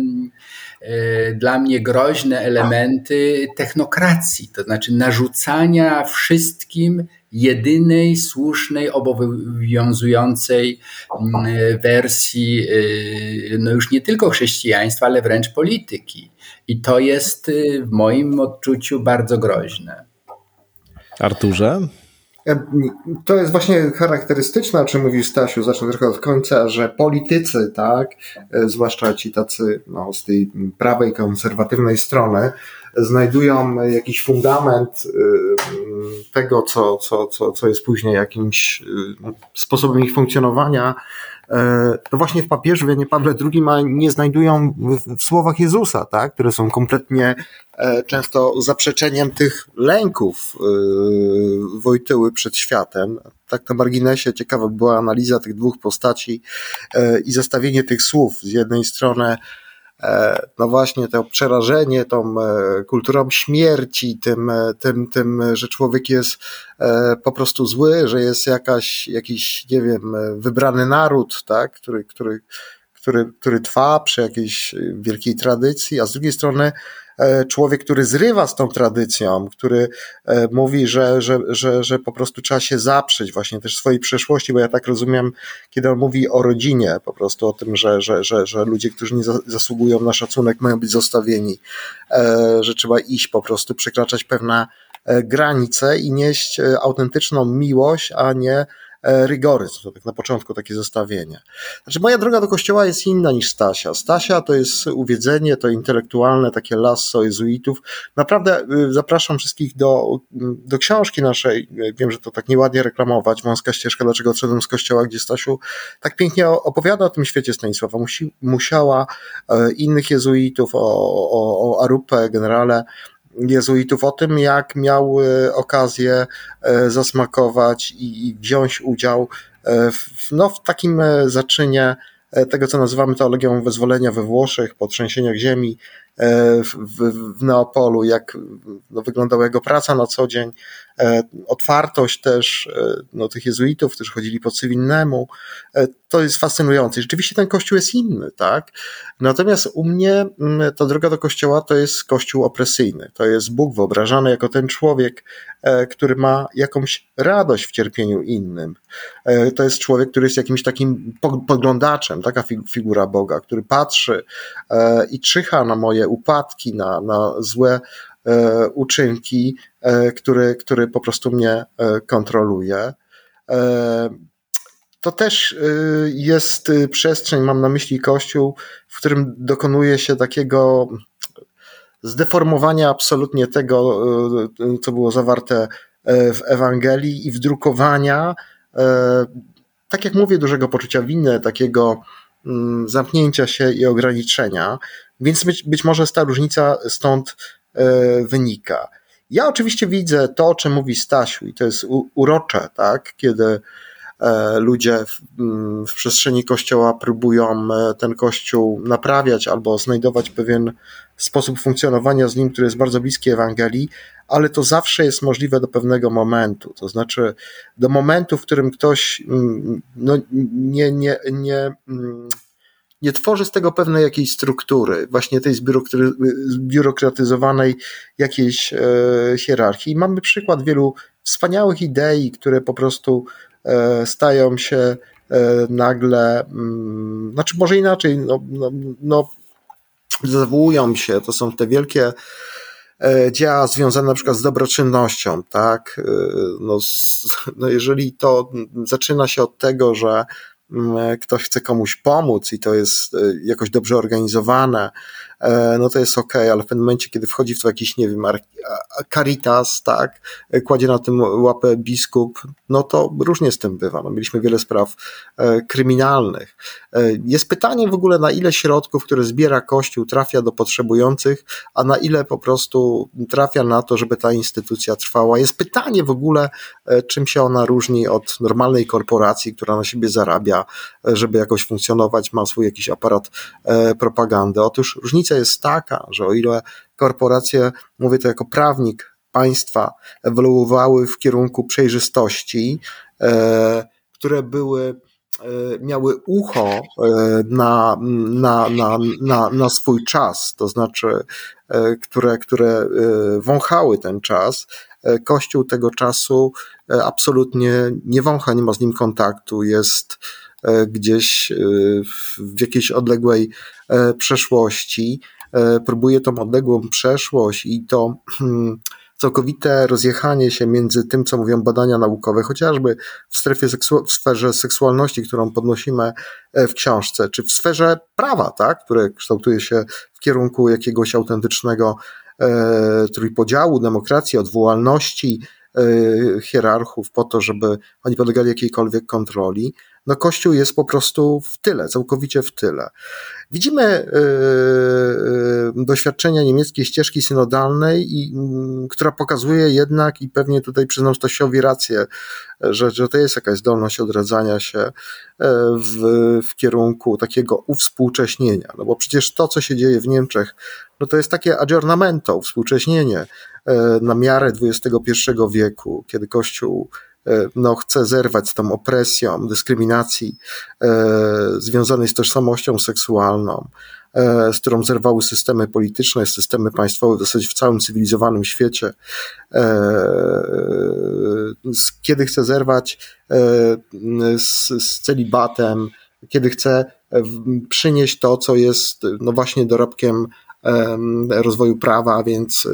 dla mnie groźne elementy technokracji, to znaczy narzucania wszystkim jedynej słusznej, obowiązującej mm, wersji, y, no już nie tylko chrześcijaństwa, ale wręcz polityki. I to jest y, w moim odczuciu bardzo groźne. Arturze? To jest właśnie charakterystyczne, o czym mówił Stasiu, zacznę trochę od końca, że politycy, tak, e, zwłaszcza ci tacy no, z tej prawej, konserwatywnej strony, znajdują jakiś fundament y, tego, co, co, co, co jest później jakimś y, sposobem ich funkcjonowania, e, to właśnie w papieżu, w Janie Pawle II nie znajdują w, w słowach Jezusa, tak, które są kompletnie e, często zaprzeczeniem tych lęków e, Wojtyły przed światem. Tak na marginesie ciekawa była analiza tych dwóch postaci i zestawienie tych słów. Z jednej strony no właśnie to przerażenie tą kulturą śmierci, tym, tym, tym, że człowiek jest po prostu zły, że jest jakaś, jakiś, nie wiem, wybrany naród, tak, który, który, który, który trwa przy jakiejś wielkiej tradycji, a z drugiej strony E, człowiek, który zrywa z tą tradycją, który e, mówi, że, że, że, że po prostu trzeba się zaprzeć właśnie też swojej przeszłości, bo ja tak rozumiem, kiedy on mówi o rodzinie, po prostu o tym, że, że, że, że ludzie, którzy nie zasługują na szacunek, mają być zostawieni, e, że trzeba iść po prostu, przekraczać pewne granice i nieść autentyczną miłość, a nie E, rygoryzm, to tak na początku takie zestawienie. Znaczy moja droga do kościoła jest inna niż Stasia. Stasia to jest uwiedzenie, to intelektualne, takie lasso jezuitów. Naprawdę y, zapraszam wszystkich do, do książki naszej, wiem, że to tak nieładnie reklamować, Wąska ścieżka, dlaczego odszedłem z kościoła, gdzie Stasiu tak pięknie opowiada o tym świecie Stanisława Musi, Musiała, e, innych jezuitów, o, o, o Arupę, generale, jezuitów o tym, jak miał e, okazję e, zasmakować i wziąć udział e, w, no, w takim zaczynie tego, co nazywamy teologią wyzwolenia we Włoszech, po trzęsieniach ziemi w, w, w Neapolu, jak no, wyglądała jego praca na co dzień, otwartość też e, no, tych jezuitów, którzy chodzili po cywilnemu, e, to jest fascynujące. Rzeczywiście ten kościół jest inny, tak? Natomiast u mnie mm, ta droga do kościoła to jest kościół opresyjny. To jest Bóg wyobrażany jako ten człowiek, który ma jakąś radość w cierpieniu innym. To jest człowiek, który jest jakimś takim poglądaczem, taka figura Boga, który patrzy i czyha na moje upadki, na, na złe E, uczynki, e, który, który po prostu mnie e, kontroluje. To też jest przestrzeń, mam na myśli Kościół, w którym dokonuje się takiego zdeformowania absolutnie tego, co było zawarte w Ewangelii i wdrukowania, tak jak mówię, dużego poczucia winy, takiego mm, zamknięcia się i ograniczenia. Więc być, może ta różnica stąd E, wynika. Ja oczywiście widzę to, o czym mówi Stasiu, i to jest urocze, tak, kiedy e, ludzie w, mm, w, przestrzeni kościoła próbują e, ten kościół naprawiać albo znajdować pewien sposób funkcjonowania z nim, który jest bardzo bliski Ewangelii, ale to zawsze jest możliwe do pewnego momentu. To znaczy, do momentu, w którym ktoś mm, no, nie, nie, nie, mm, nie tworzy z tego pewnej jakiejś struktury, właśnie tej zbiurokratyzowanej jakiejś e, hierarchii. Mamy przykład wielu wspaniałych idei, które po prostu e, stają się e, nagle, mm, znaczy może inaczej, no, no, no zawołują się, to są te wielkie e, dzieła związane na przykład z dobroczynnością, tak? E, no, no jeżeli to zaczyna się od tego, że ktoś chce komuś pomóc i to jest e, jakoś dobrze organizowane, E, no to jest ok, ale w pewnym momencie, kiedy wchodzi w to jakiś, nie wiem, caritas, tak, e, kładzie na tym łapę biskup, no to różnie z tym bywa. No, mieliśmy wiele spraw e, kryminalnych. Jest pytanie w ogóle, na ile środków, które zbiera Kościół, trafia do potrzebujących, a na ile po prostu trafia na to, żeby ta instytucja trwała. Jest pytanie w ogóle, czym się ona różni od normalnej korporacji, która na siebie zarabia, żeby jakoś funkcjonować, ma swój jakiś aparat propagandy. Otóż różnica jest taka, że o ile korporacje, mówię to jako prawnik państwa, ewoluowały w kierunku przejrzystości, e, które były e, miały ucho e, na, na, na, na, na swój czas, to znaczy, które, które wąchały ten czas. Kościół tego czasu absolutnie nie wącha, nie ma z nim kontaktu, jest E, gdzieś e, w jakiejś odległej e, przeszłości. Próbuje tą odległą przeszłość i to hmm, całkowite rozjechanie się między tym, co mówią badania naukowe, chociażby w, strefie seksu- w sferze seksualności, którą podnosimy w książce, czy w sferze prawa, tak, które kształtuje się w kierunku jakiegoś autentycznego e, trójpodziału, demokracji, odwołalności e, hierarchów po to, żeby oni podlegali jakiejkolwiek kontroli. No Kościół jest po prostu w tyle, całkowicie w tyle. Widzimy yy, doświadczenia niemieckiej ścieżki synodalnej, i, yy, która pokazuje jednak, i pewnie tutaj przyznam Stasiowi rację, że, że to jest jakaś zdolność odradzania się e, w, w kierunku takiego uwspółcześnienia. No bo przecież to, co się dzieje w Niemczech, no to jest takie aggiornamento, współcześnienie na miarę XXI wieku, kiedy Kościół no, chce zerwać z tą opresją, dyskryminacji e, związanej z tożsamością seksualną, e, z którą zerwały systemy polityczne, systemy państwowe w zasadzie w całym cywilizowanym świecie. Kiedy chce zerwać z, z celibatem, kiedy chce przynieść to, co jest no właśnie dorobkiem rozwoju prawa, a więc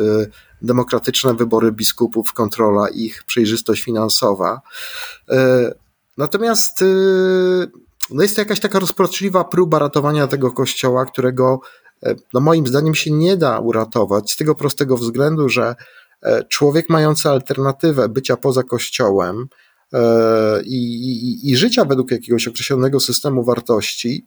demokratyczne wybory biskupów, kontrola ich, przejrzystość finansowa. E, natomiast e, no jest to jakaś taka rozpaczliwa próba ratowania tego kościoła, którego e, no moim zdaniem się nie da uratować z tego prostego względu, że człowiek mający alternatywę bycia poza kościołem i, i, i życia według jakiegoś określonego systemu wartości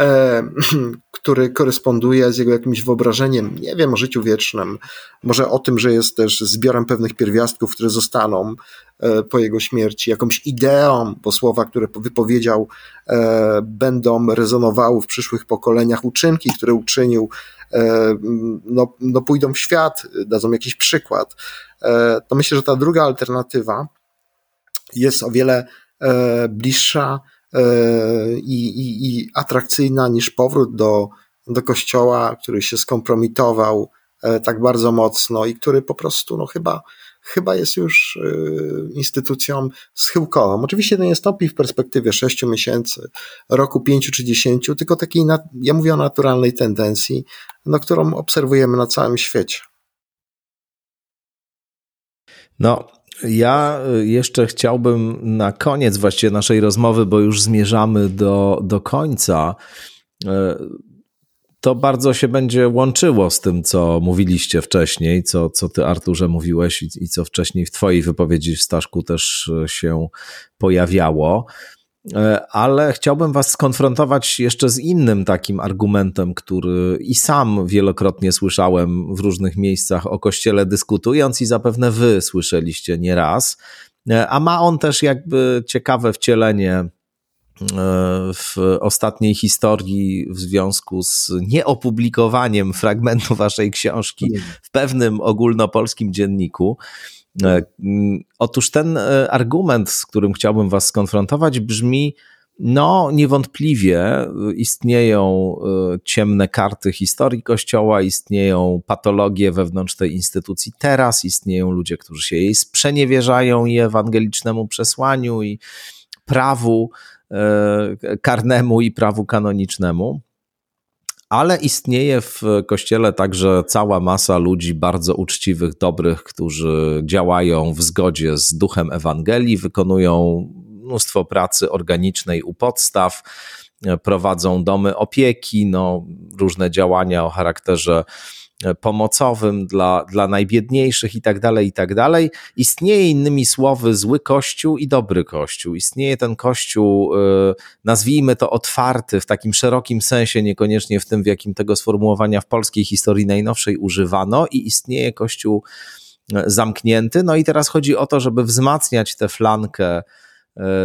E, który koresponduje z jego jakimś wyobrażeniem, nie wiem, o życiu wiecznym, może o tym, że jest też zbiorem pewnych pierwiastków, które zostaną e, po jego śmierci, jakąś ideą, bo słowa, które wypowiedział, e, będą rezonowały w przyszłych pokoleniach, uczynki, które uczynił, no, no pójdą w świat, dadzą jakiś przykład. To myślę, że ta druga alternatywa jest o wiele bliższa E, i, i, i atrakcyjna niż powrót do, do kościoła, który się skompromitował e, tak bardzo mocno i który po prostu, no chyba, chyba jest już e, instytucją schyłkową. Oczywiście to nie stopi w perspektywie 6 miesięcy, roku 5 czy 10, tylko takiej, ja mówię o naturalnej tendencji, no, którą obserwujemy na całym świecie. No, ja y, jeszcze chciałbym na koniec właściwie naszej rozmowy, bo już zmierzamy do, do końca. Y, to bardzo się będzie łączyło z tym, co mówiliście wcześniej, co, co ty, Arturze, mówiłeś i, i co wcześniej w twojej wypowiedzi, Staszku, też y, się pojawiało. E, ale chciałbym Was skonfrontować jeszcze z innym takim argumentem, który i sam wielokrotnie słyszałem w różnych miejscach o Kościele dyskutując, i zapewne Wy słyszeliście nieraz. E, a ma on też jakby ciekawe wcielenie e, w ostatniej historii w związku z nieopublikowaniem fragmentu Waszej książki w pewnym ogólnopolskim dzienniku. E, otóż ten e, argument, z którym chciałbym Was skonfrontować, brzmi: no, niewątpliwie istnieją e, ciemne karty historii Kościoła, istnieją patologie wewnątrz tej instytucji teraz, istnieją ludzie, którzy się jej sprzeniewierzają i ewangelicznemu przesłaniu, i prawu karnemu, i prawu kanonicznemu ale istnieje w kościele także cała masa ludzi bardzo uczciwych, dobrych, którzy działają w zgodzie z duchem Ewangelii, wykonują mnóstwo pracy organicznej u podstaw, prowadzą domy opieki, no, różne działania o charakterze pomocowym dla, dla najbiedniejszych i tak dalej, i tak dalej. Istnieje innymi słowy zły kościół i dobry kościół. Istnieje ten kościół, y, nazwijmy to otwarty w takim szerokim sensie, niekoniecznie w tym, w jakim tego sformułowania w polskiej historii najnowszej używano i istnieje kościół y, zamknięty. No i teraz chodzi o to, żeby wzmacniać tę flankę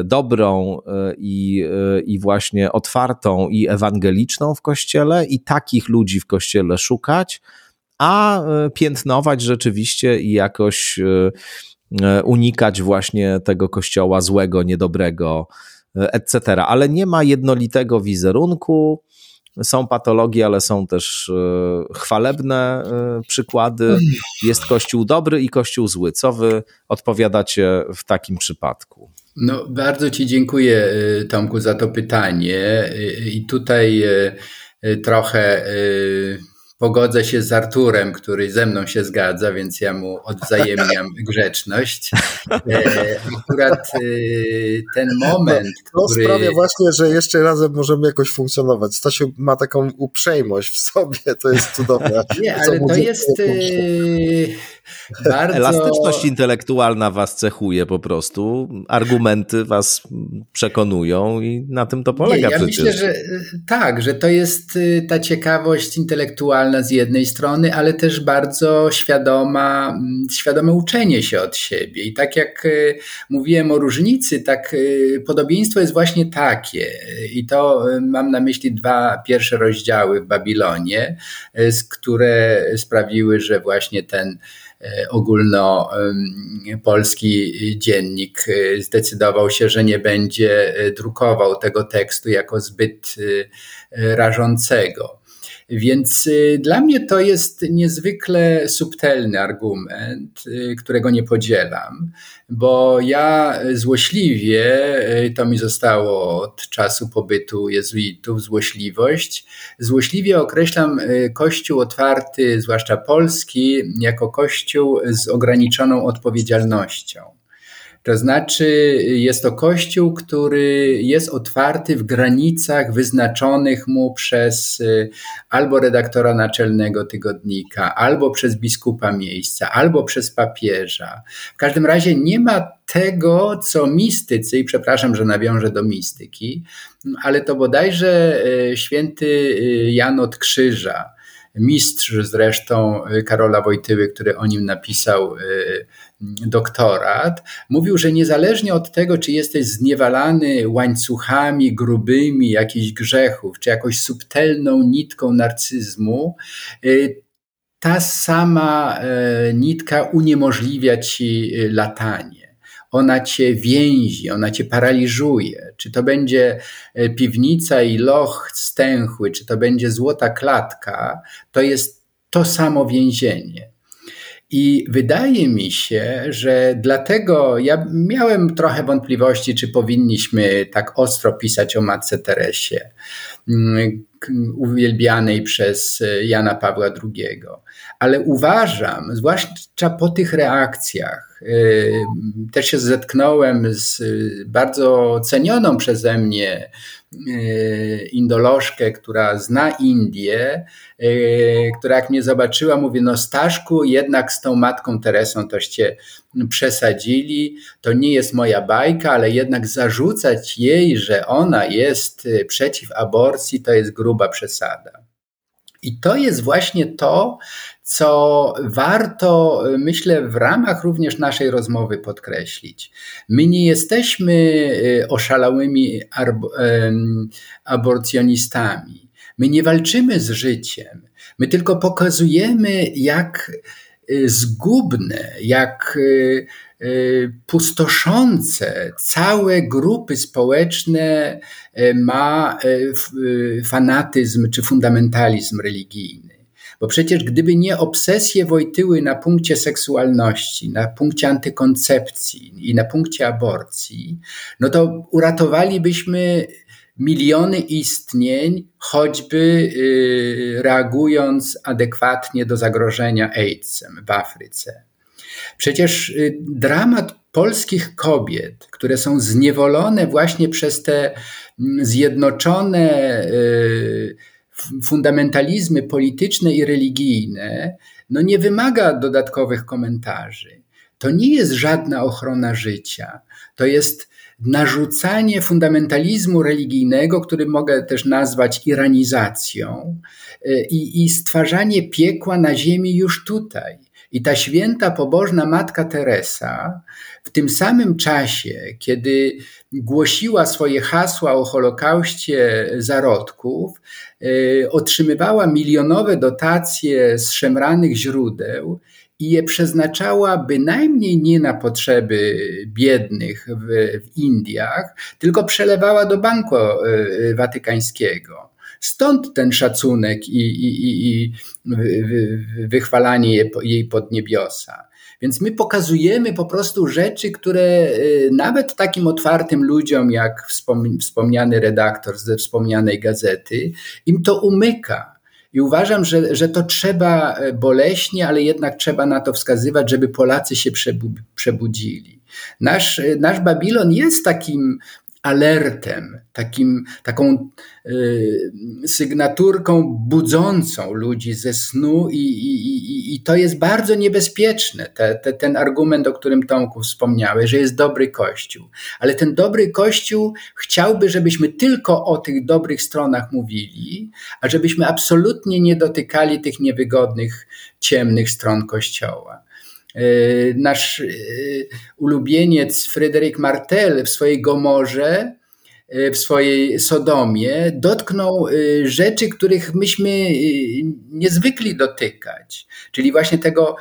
dobrą i, i właśnie otwartą i ewangeliczną w kościele i takich ludzi w kościele szukać, a e, piętnować rzeczywiście i jakoś e, e, unikać właśnie tego kościoła złego, niedobrego, etc. Ale nie ma jednolitego wizerunku. Są patologie, ale są też chwalebne przykłady. Jest kościół dobry i kościół zły. Co wy odpowiadacie w takim przypadku? No, bardzo Ci dziękuję, Tomku, za to pytanie. I tutaj trochę pogodzę się z Arturem, który ze mną się zgadza, więc ja mu odwzajemniam grzeczność. E, akurat e, ten moment. No, to który... sprawia właśnie, że jeszcze razem możemy jakoś funkcjonować. Stasiu ma taką uprzejmość w sobie, to jest cudowne. Nie, ale to jest. bardzo... Elastyczność intelektualna was cechuje po prostu, argumenty was przekonują i na tym to polega Nie, ja przecież. myślę, że tak, że to jest y, ta ciekawość intelektualna z jednej strony, ale też bardzo świadoma, mm, świadome uczenie się od siebie. I tak jak y, mówiłem o różnicy, tak y, podobieństwo jest właśnie takie. I to mam na myśli dwa pierwsze rozdziały w Babilonie, które sprawiły, że właśnie ten ogólnopolski dziennik e, zdecydował się, że nie będzie e, drukował tego tekstu jako zbyt rażącego. Więc y, dla mnie to jest niezwykle subtelny argument, y, którego nie podzielam, bo ja złośliwie, y, to mi zostało od czasu pobytu jezuitów, złośliwość, złośliwie określam Kościół otwarty, zwłaszcza polski, jako Kościół z ograniczoną odpowiedzialnością. To znaczy, jest to kościół, który jest otwarty w granicach wyznaczonych mu przez y, albo redaktora naczelnego tygodnika, albo przez biskupa miejsca, albo przez papieża. W każdym razie nie ma tego, co mistycy, i przepraszam, że nawiążę do mistyki, ale to bodajże y, święty y, Jan od Krzyża, mistrz zresztą Karola Wojtyły, który o nim napisał doktorat, mówił, że niezależnie od tego, czy jesteś zniewalany łańcuchami grubymi jakichś grzechów, czy jakąś subtelną nitką narcyzmu, y, ta sama y, nitka uniemożliwia ci y, latanie ona cię więzi, ona cię paraliżuje. Czy to będzie piwnica i loch stęchły, czy to będzie złota klatka, to jest to samo więzienie. I wydaje mi się, że dlatego ja miałem trochę wątpliwości, czy powinniśmy tak ostro pisać o Matce Teresie, mm, uwielbianej przez Jana Pawła II. Ale uważam, zwłaszcza po tych reakcjach, y, też się zetknąłem z bardzo cenioną przeze mnie y, indolożkę, która zna Indię, która jak mnie zobaczyła, mówi, no Staszku, jednak z tą matką Teresą toście przesadzili, to nie jest moja bajka, ale jednak zarzucać jej, że ona jest przeciw aborcji, to jest gruba przesada. I to jest właśnie to, co warto, myślę, w ramach również naszej rozmowy podkreślić. My nie jesteśmy y, oszalałymi aborcjonistami. My nie walczymy z życiem. My tylko pokazujemy, jak y, zgubne, jak y, pustoszące całe grupy społeczne ma fanatyzm czy fundamentalizm religijny. Bo przecież gdyby nie obsesje Wojtyły na punkcie seksualności, na punkcie antykoncepcji i na punkcie aborcji, no to uratowalibyśmy miliony istnień, choćby y, reagując adekwatnie do zagrożenia AIDS-em w Afryce. Przecież y, dramat polskich kobiet, które są zniewolone właśnie przez te mm, zjednoczone y, fundamentalizmy polityczne i religijne, no nie wymaga dodatkowych komentarzy. To nie jest żadna ochrona życia. To jest narzucanie fundamentalizmu religijnego, który mogę też nazwać iranizacją, y, i, i stwarzanie piekła na ziemi już tutaj. I ta święta, pobożna matka Teresa w tym samym czasie, kiedy głosiła swoje hasła o Holokauście zarodków, y, otrzymywała milionowe dotacje z szemranych źródeł i je przeznaczała bynajmniej nie na potrzeby biednych w, w Indiach, tylko przelewała do Banku y, Watykańskiego. Stąd ten szacunek i, i, i wychwalanie jej pod niebiosa. Więc my pokazujemy po prostu rzeczy, które y, nawet takim otwartym ludziom, jak wspomniany redaktor ze wspomnianej gazety, im to umyka. I uważam, że, że to trzeba e, boleśnie, ale jednak trzeba na to wskazywać, żeby Polacy się przebudzili. Nasz, nasz Babilon jest takim alertem, takim, taką y, sygnaturką budzącą ludzi ze snu, i, i, i to jest bardzo niebezpieczne. Te, te, ten argument, o którym Tomku wspomniałeś, że jest dobry Kościół. Ale ten dobry Kościół chciałby, żebyśmy tylko o tych dobrych stronach mówili, a żebyśmy absolutnie nie dotykali tych niewygodnych, ciemnych stron Kościoła. E, nasz e, ulubieniec Fryderyk Martel w swojej Gomorze, e, w swojej Sodomie dotknął rzeczy, których myśmy niezwykli dotykać. Czyli właśnie tego,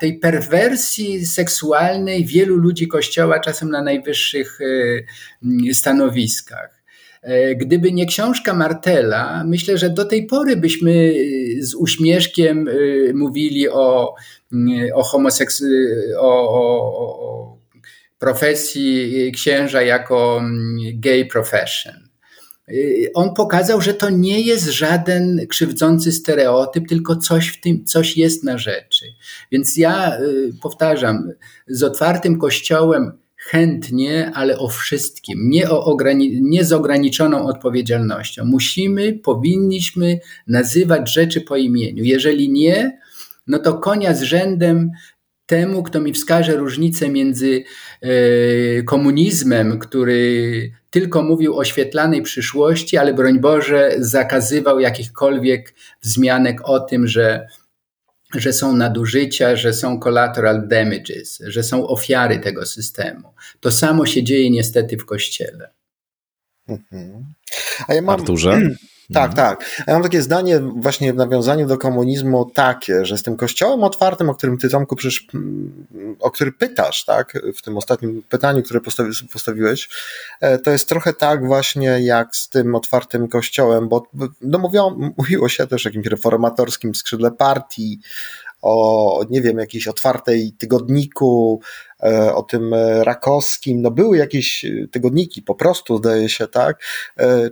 tej perwersji seksualnej wielu ludzi Kościoła, czasem na najwyższych stanowiskach. Gdyby nie książka Martela, myślę, że do tej pory byśmy z uśmieszkiem mówili o o homoseksu, o, o, o profesji księża jako mm, gay profession. Y, on pokazał, że to nie jest żaden krzywdzący stereotyp, tylko coś w tym, coś jest na rzeczy. Więc ja y, powtarzam, z otwartym kościołem chętnie, ale o wszystkim, nie, o ograni- nie z ograniczoną odpowiedzialnością. Musimy, powinniśmy nazywać rzeczy po imieniu. Jeżeli nie, no to konia z rzędem temu, kto mi wskaże różnicę między e, komunizmem, który tylko mówił o świetlanej przyszłości, ale broń Boże zakazywał jakichkolwiek wzmianek o tym, że, że są nadużycia, że są collateral damages, że są ofiary tego systemu. To samo się dzieje niestety w Kościele. Mhm. A ja mam, Arturze? Tak, mhm. tak. Ja mam takie zdanie właśnie w nawiązaniu do komunizmu takie, że z tym kościołem otwartym, o którym ty Tomku przecież, o który pytasz, tak, w tym ostatnim pytaniu, które postawi, postawiłeś, e, to jest trochę tak właśnie jak z tym otwartym kościołem, bo no mówiło się też o jakimś reformatorskim skrzydle partii, o, nie wiem, jakiejś otwartej tygodniku, e, o tym e, rakowskim, no były jakieś e, tygodniki, po prostu zdaje się, tak,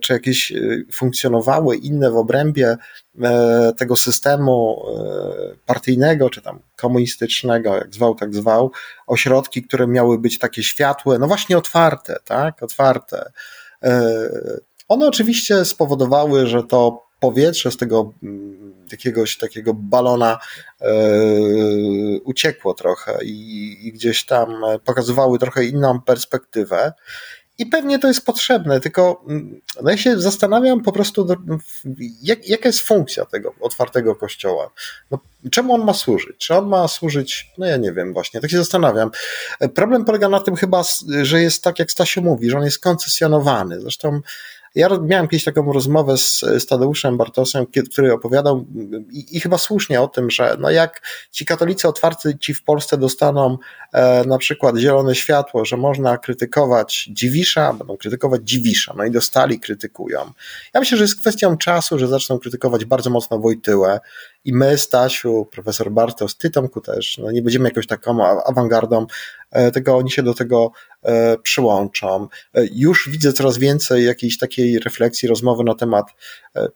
czy jakieś funkcjonowały inne w obrębie tego systemu partyjnego, czy tam komunistycznego, jak zwał, tak zwał, ośrodki, które miały być takie światłe, no właśnie otwarte, tak, otwarte. One oczywiście spowodowały, że to powietrze z tego mm, jakiegoś takiego balona e, uciekło trochę i, i, gdzieś tam pokazywały trochę inną perspektywę. I pewnie to jest potrzebne, tylko mm, no ja się zastanawiam po prostu, jak, jaka jest funkcja tego otwartego kościoła. No, czemu on ma służyć? Czy on ma służyć, no ja nie wiem właśnie, tak się zastanawiam. Problem polega na tym chyba, że jest tak, jak Stasiu mówi, że on jest koncesjonowany. Zresztą ja miałem kiedyś taką rozmowę z, z Tadeuszem Bartosem, który opowiadał i, i, chyba słusznie o tym, że no jak ci katolicy otwarci ci w Polsce dostaną e, na przykład zielone światło, że można krytykować Dziwisza, będą krytykować Dziwisza, no i dostali, krytykują. Ja myślę, że jest kwestią czasu, że zaczną krytykować bardzo mocno Wojtyłę i my, Stasiu, profesor Bartos, ty Tomku też, no nie będziemy jakąś taką awangardą, e, tylko oni się do tego e, przyłączą. E, już widzę coraz więcej jakiejś takiej refleksji, rozmowy na temat,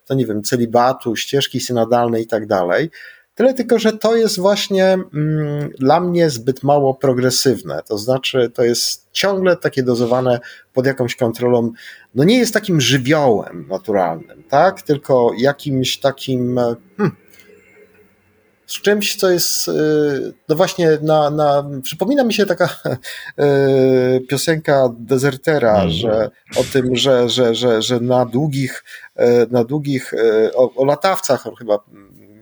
to nie wiem, celibatu, ścieżki synodalnej i tak dalej. Tyle tylko, że to jest właśnie mm, dla mnie zbyt mało progresywne. To znaczy, to jest ciągle takie dozowane pod jakąś kontrolą. No nie jest takim żywiołem naturalnym, tak? Tylko jakimś takim. Hmm, z czymś, co jest, y, no właśnie, na, na, przypomina mi się taka y, piosenka Desertera, mm. że o tym, że, że, że, że na długich, y, na długich, o, o latawcach, chyba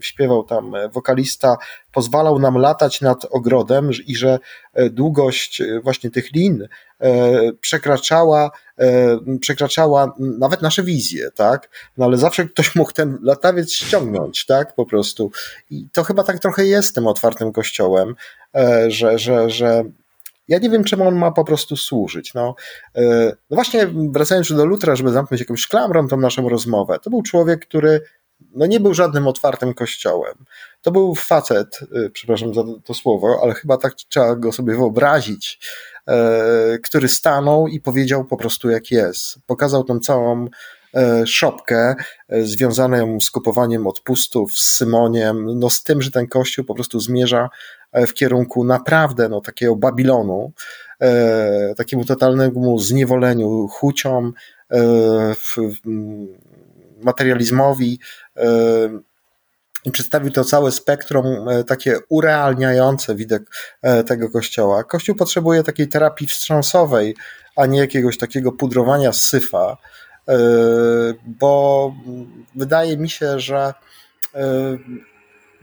śpiewał tam wokalista, pozwalał nam latać nad ogrodem i że e, długość e, właśnie tych lin e, przekraczała, przekraczała nawet nasze wizje, tak? No ale zawsze ktoś mógł ten latawiec ściągnąć, tak? Po prostu. I to chyba tak trochę jest tym otwartym kościołem, że, że, że ja nie wiem, czemu on ma po prostu służyć. No, no właśnie, wracając do Lutra, żeby zamknąć jakąś klamrą tą naszą rozmowę, to był człowiek, który no nie był żadnym otwartym kościołem. To był facet, y, przepraszam za to słowo, ale chyba tak trzeba go sobie wyobrazić, e, który stanął i powiedział po prostu jak jest. Pokazał tą całą e, szopkę e, związaną z kupowaniem odpustów, z Symoniem, no z tym, że ten kościół po prostu zmierza w kierunku naprawdę no, takiego Babilonu, takiemu totalnemu zniewoleniu, chuciom, materializmowi i przedstawił to całe spektrum e, takie urealniające widok e, tego kościoła. Kościół potrzebuje takiej terapii wstrząsowej, a nie jakiegoś takiego pudrowania syfa, e, bo wydaje mi się, że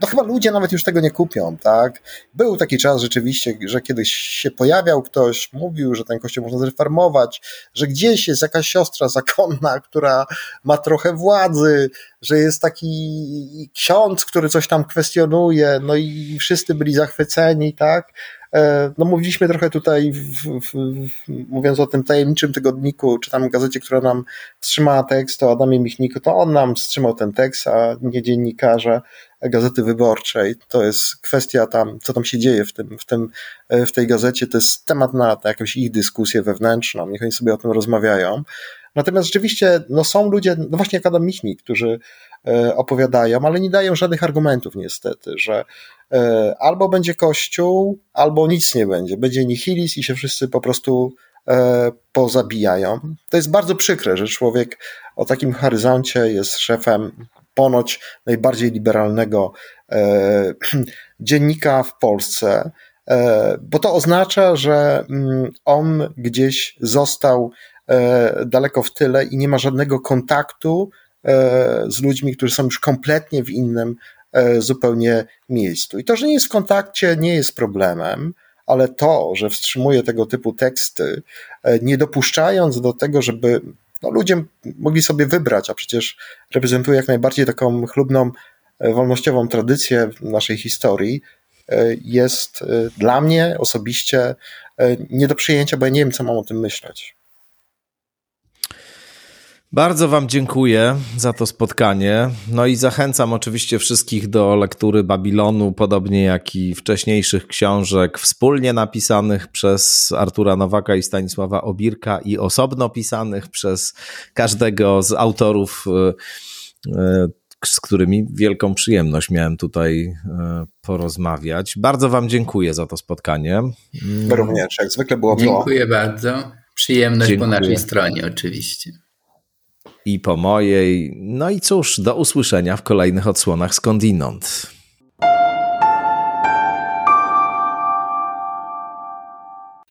no chyba ludzie nawet już tego nie kupią, tak? Był taki czas rzeczywiście, że kiedyś się pojawiał ktoś, mówił, że ten kościół można zreformować, że gdzieś jest jakaś siostra zakonna, która ma trochę władzy, że jest taki ksiądz, który coś tam kwestionuje, no i wszyscy byli zachwyceni, tak? E, no mówiliśmy trochę tutaj, w, w, mówiąc o tym tajemniczym tygodniku, czy tam gazecie, która nam wstrzymała tekst, o Adamie Michniku, to on nam wstrzymał ten tekst, a nie dziennikarze Gazety Wyborczej. To jest kwestia tam, co tam się dzieje w, tym, w, tym, e, w tej gazecie, to jest temat na jakąś ich dyskusję wewnętrzną, niech oni sobie o tym rozmawiają. Natomiast rzeczywiście no są ludzie, no właśnie jak Adam Michnik, którzy e, opowiadają, ale nie dają żadnych argumentów niestety, że e, albo będzie kościół, albo nic nie będzie. Będzie nihilizm i się wszyscy po prostu e, pozabijają. To jest bardzo przykre, że człowiek o takim horyzoncie jest szefem ponoć najbardziej liberalnego dziennika w Polsce, bo to oznacza, że mm, on gdzieś został E, daleko w tyle i nie ma żadnego kontaktu e, z ludźmi, którzy są już kompletnie w innym e, zupełnie miejscu. I to, że nie jest w kontakcie, nie jest problemem, ale to, że wstrzymuje tego typu teksty, nie dopuszczając do tego, żeby no, ludzie mogli sobie wybrać, a przecież reprezentuje jak najbardziej taką chlubną, wolnościową tradycję naszej historii, jest dla mnie osobiście nie do przyjęcia, bo ja nie wiem, co mam o tym myśleć. Bardzo Wam dziękuję za to spotkanie. No i zachęcam oczywiście wszystkich do lektury Babilonu, podobnie jak i wcześniejszych książek wspólnie napisanych przez Artura Nowaka i Stanisława Obirka i osobno pisanych przez każdego z autorów, e, e, z którymi wielką przyjemność miałem tutaj e, porozmawiać. Bardzo Wam dziękuję za to spotkanie. Również, jak zwykle było Dziękuję bardzo. Przyjemność dziękuję. po naszej stronie oczywiście i po mojej. No i cóż, do usłyszenia w kolejnych odsłonach skądinąd.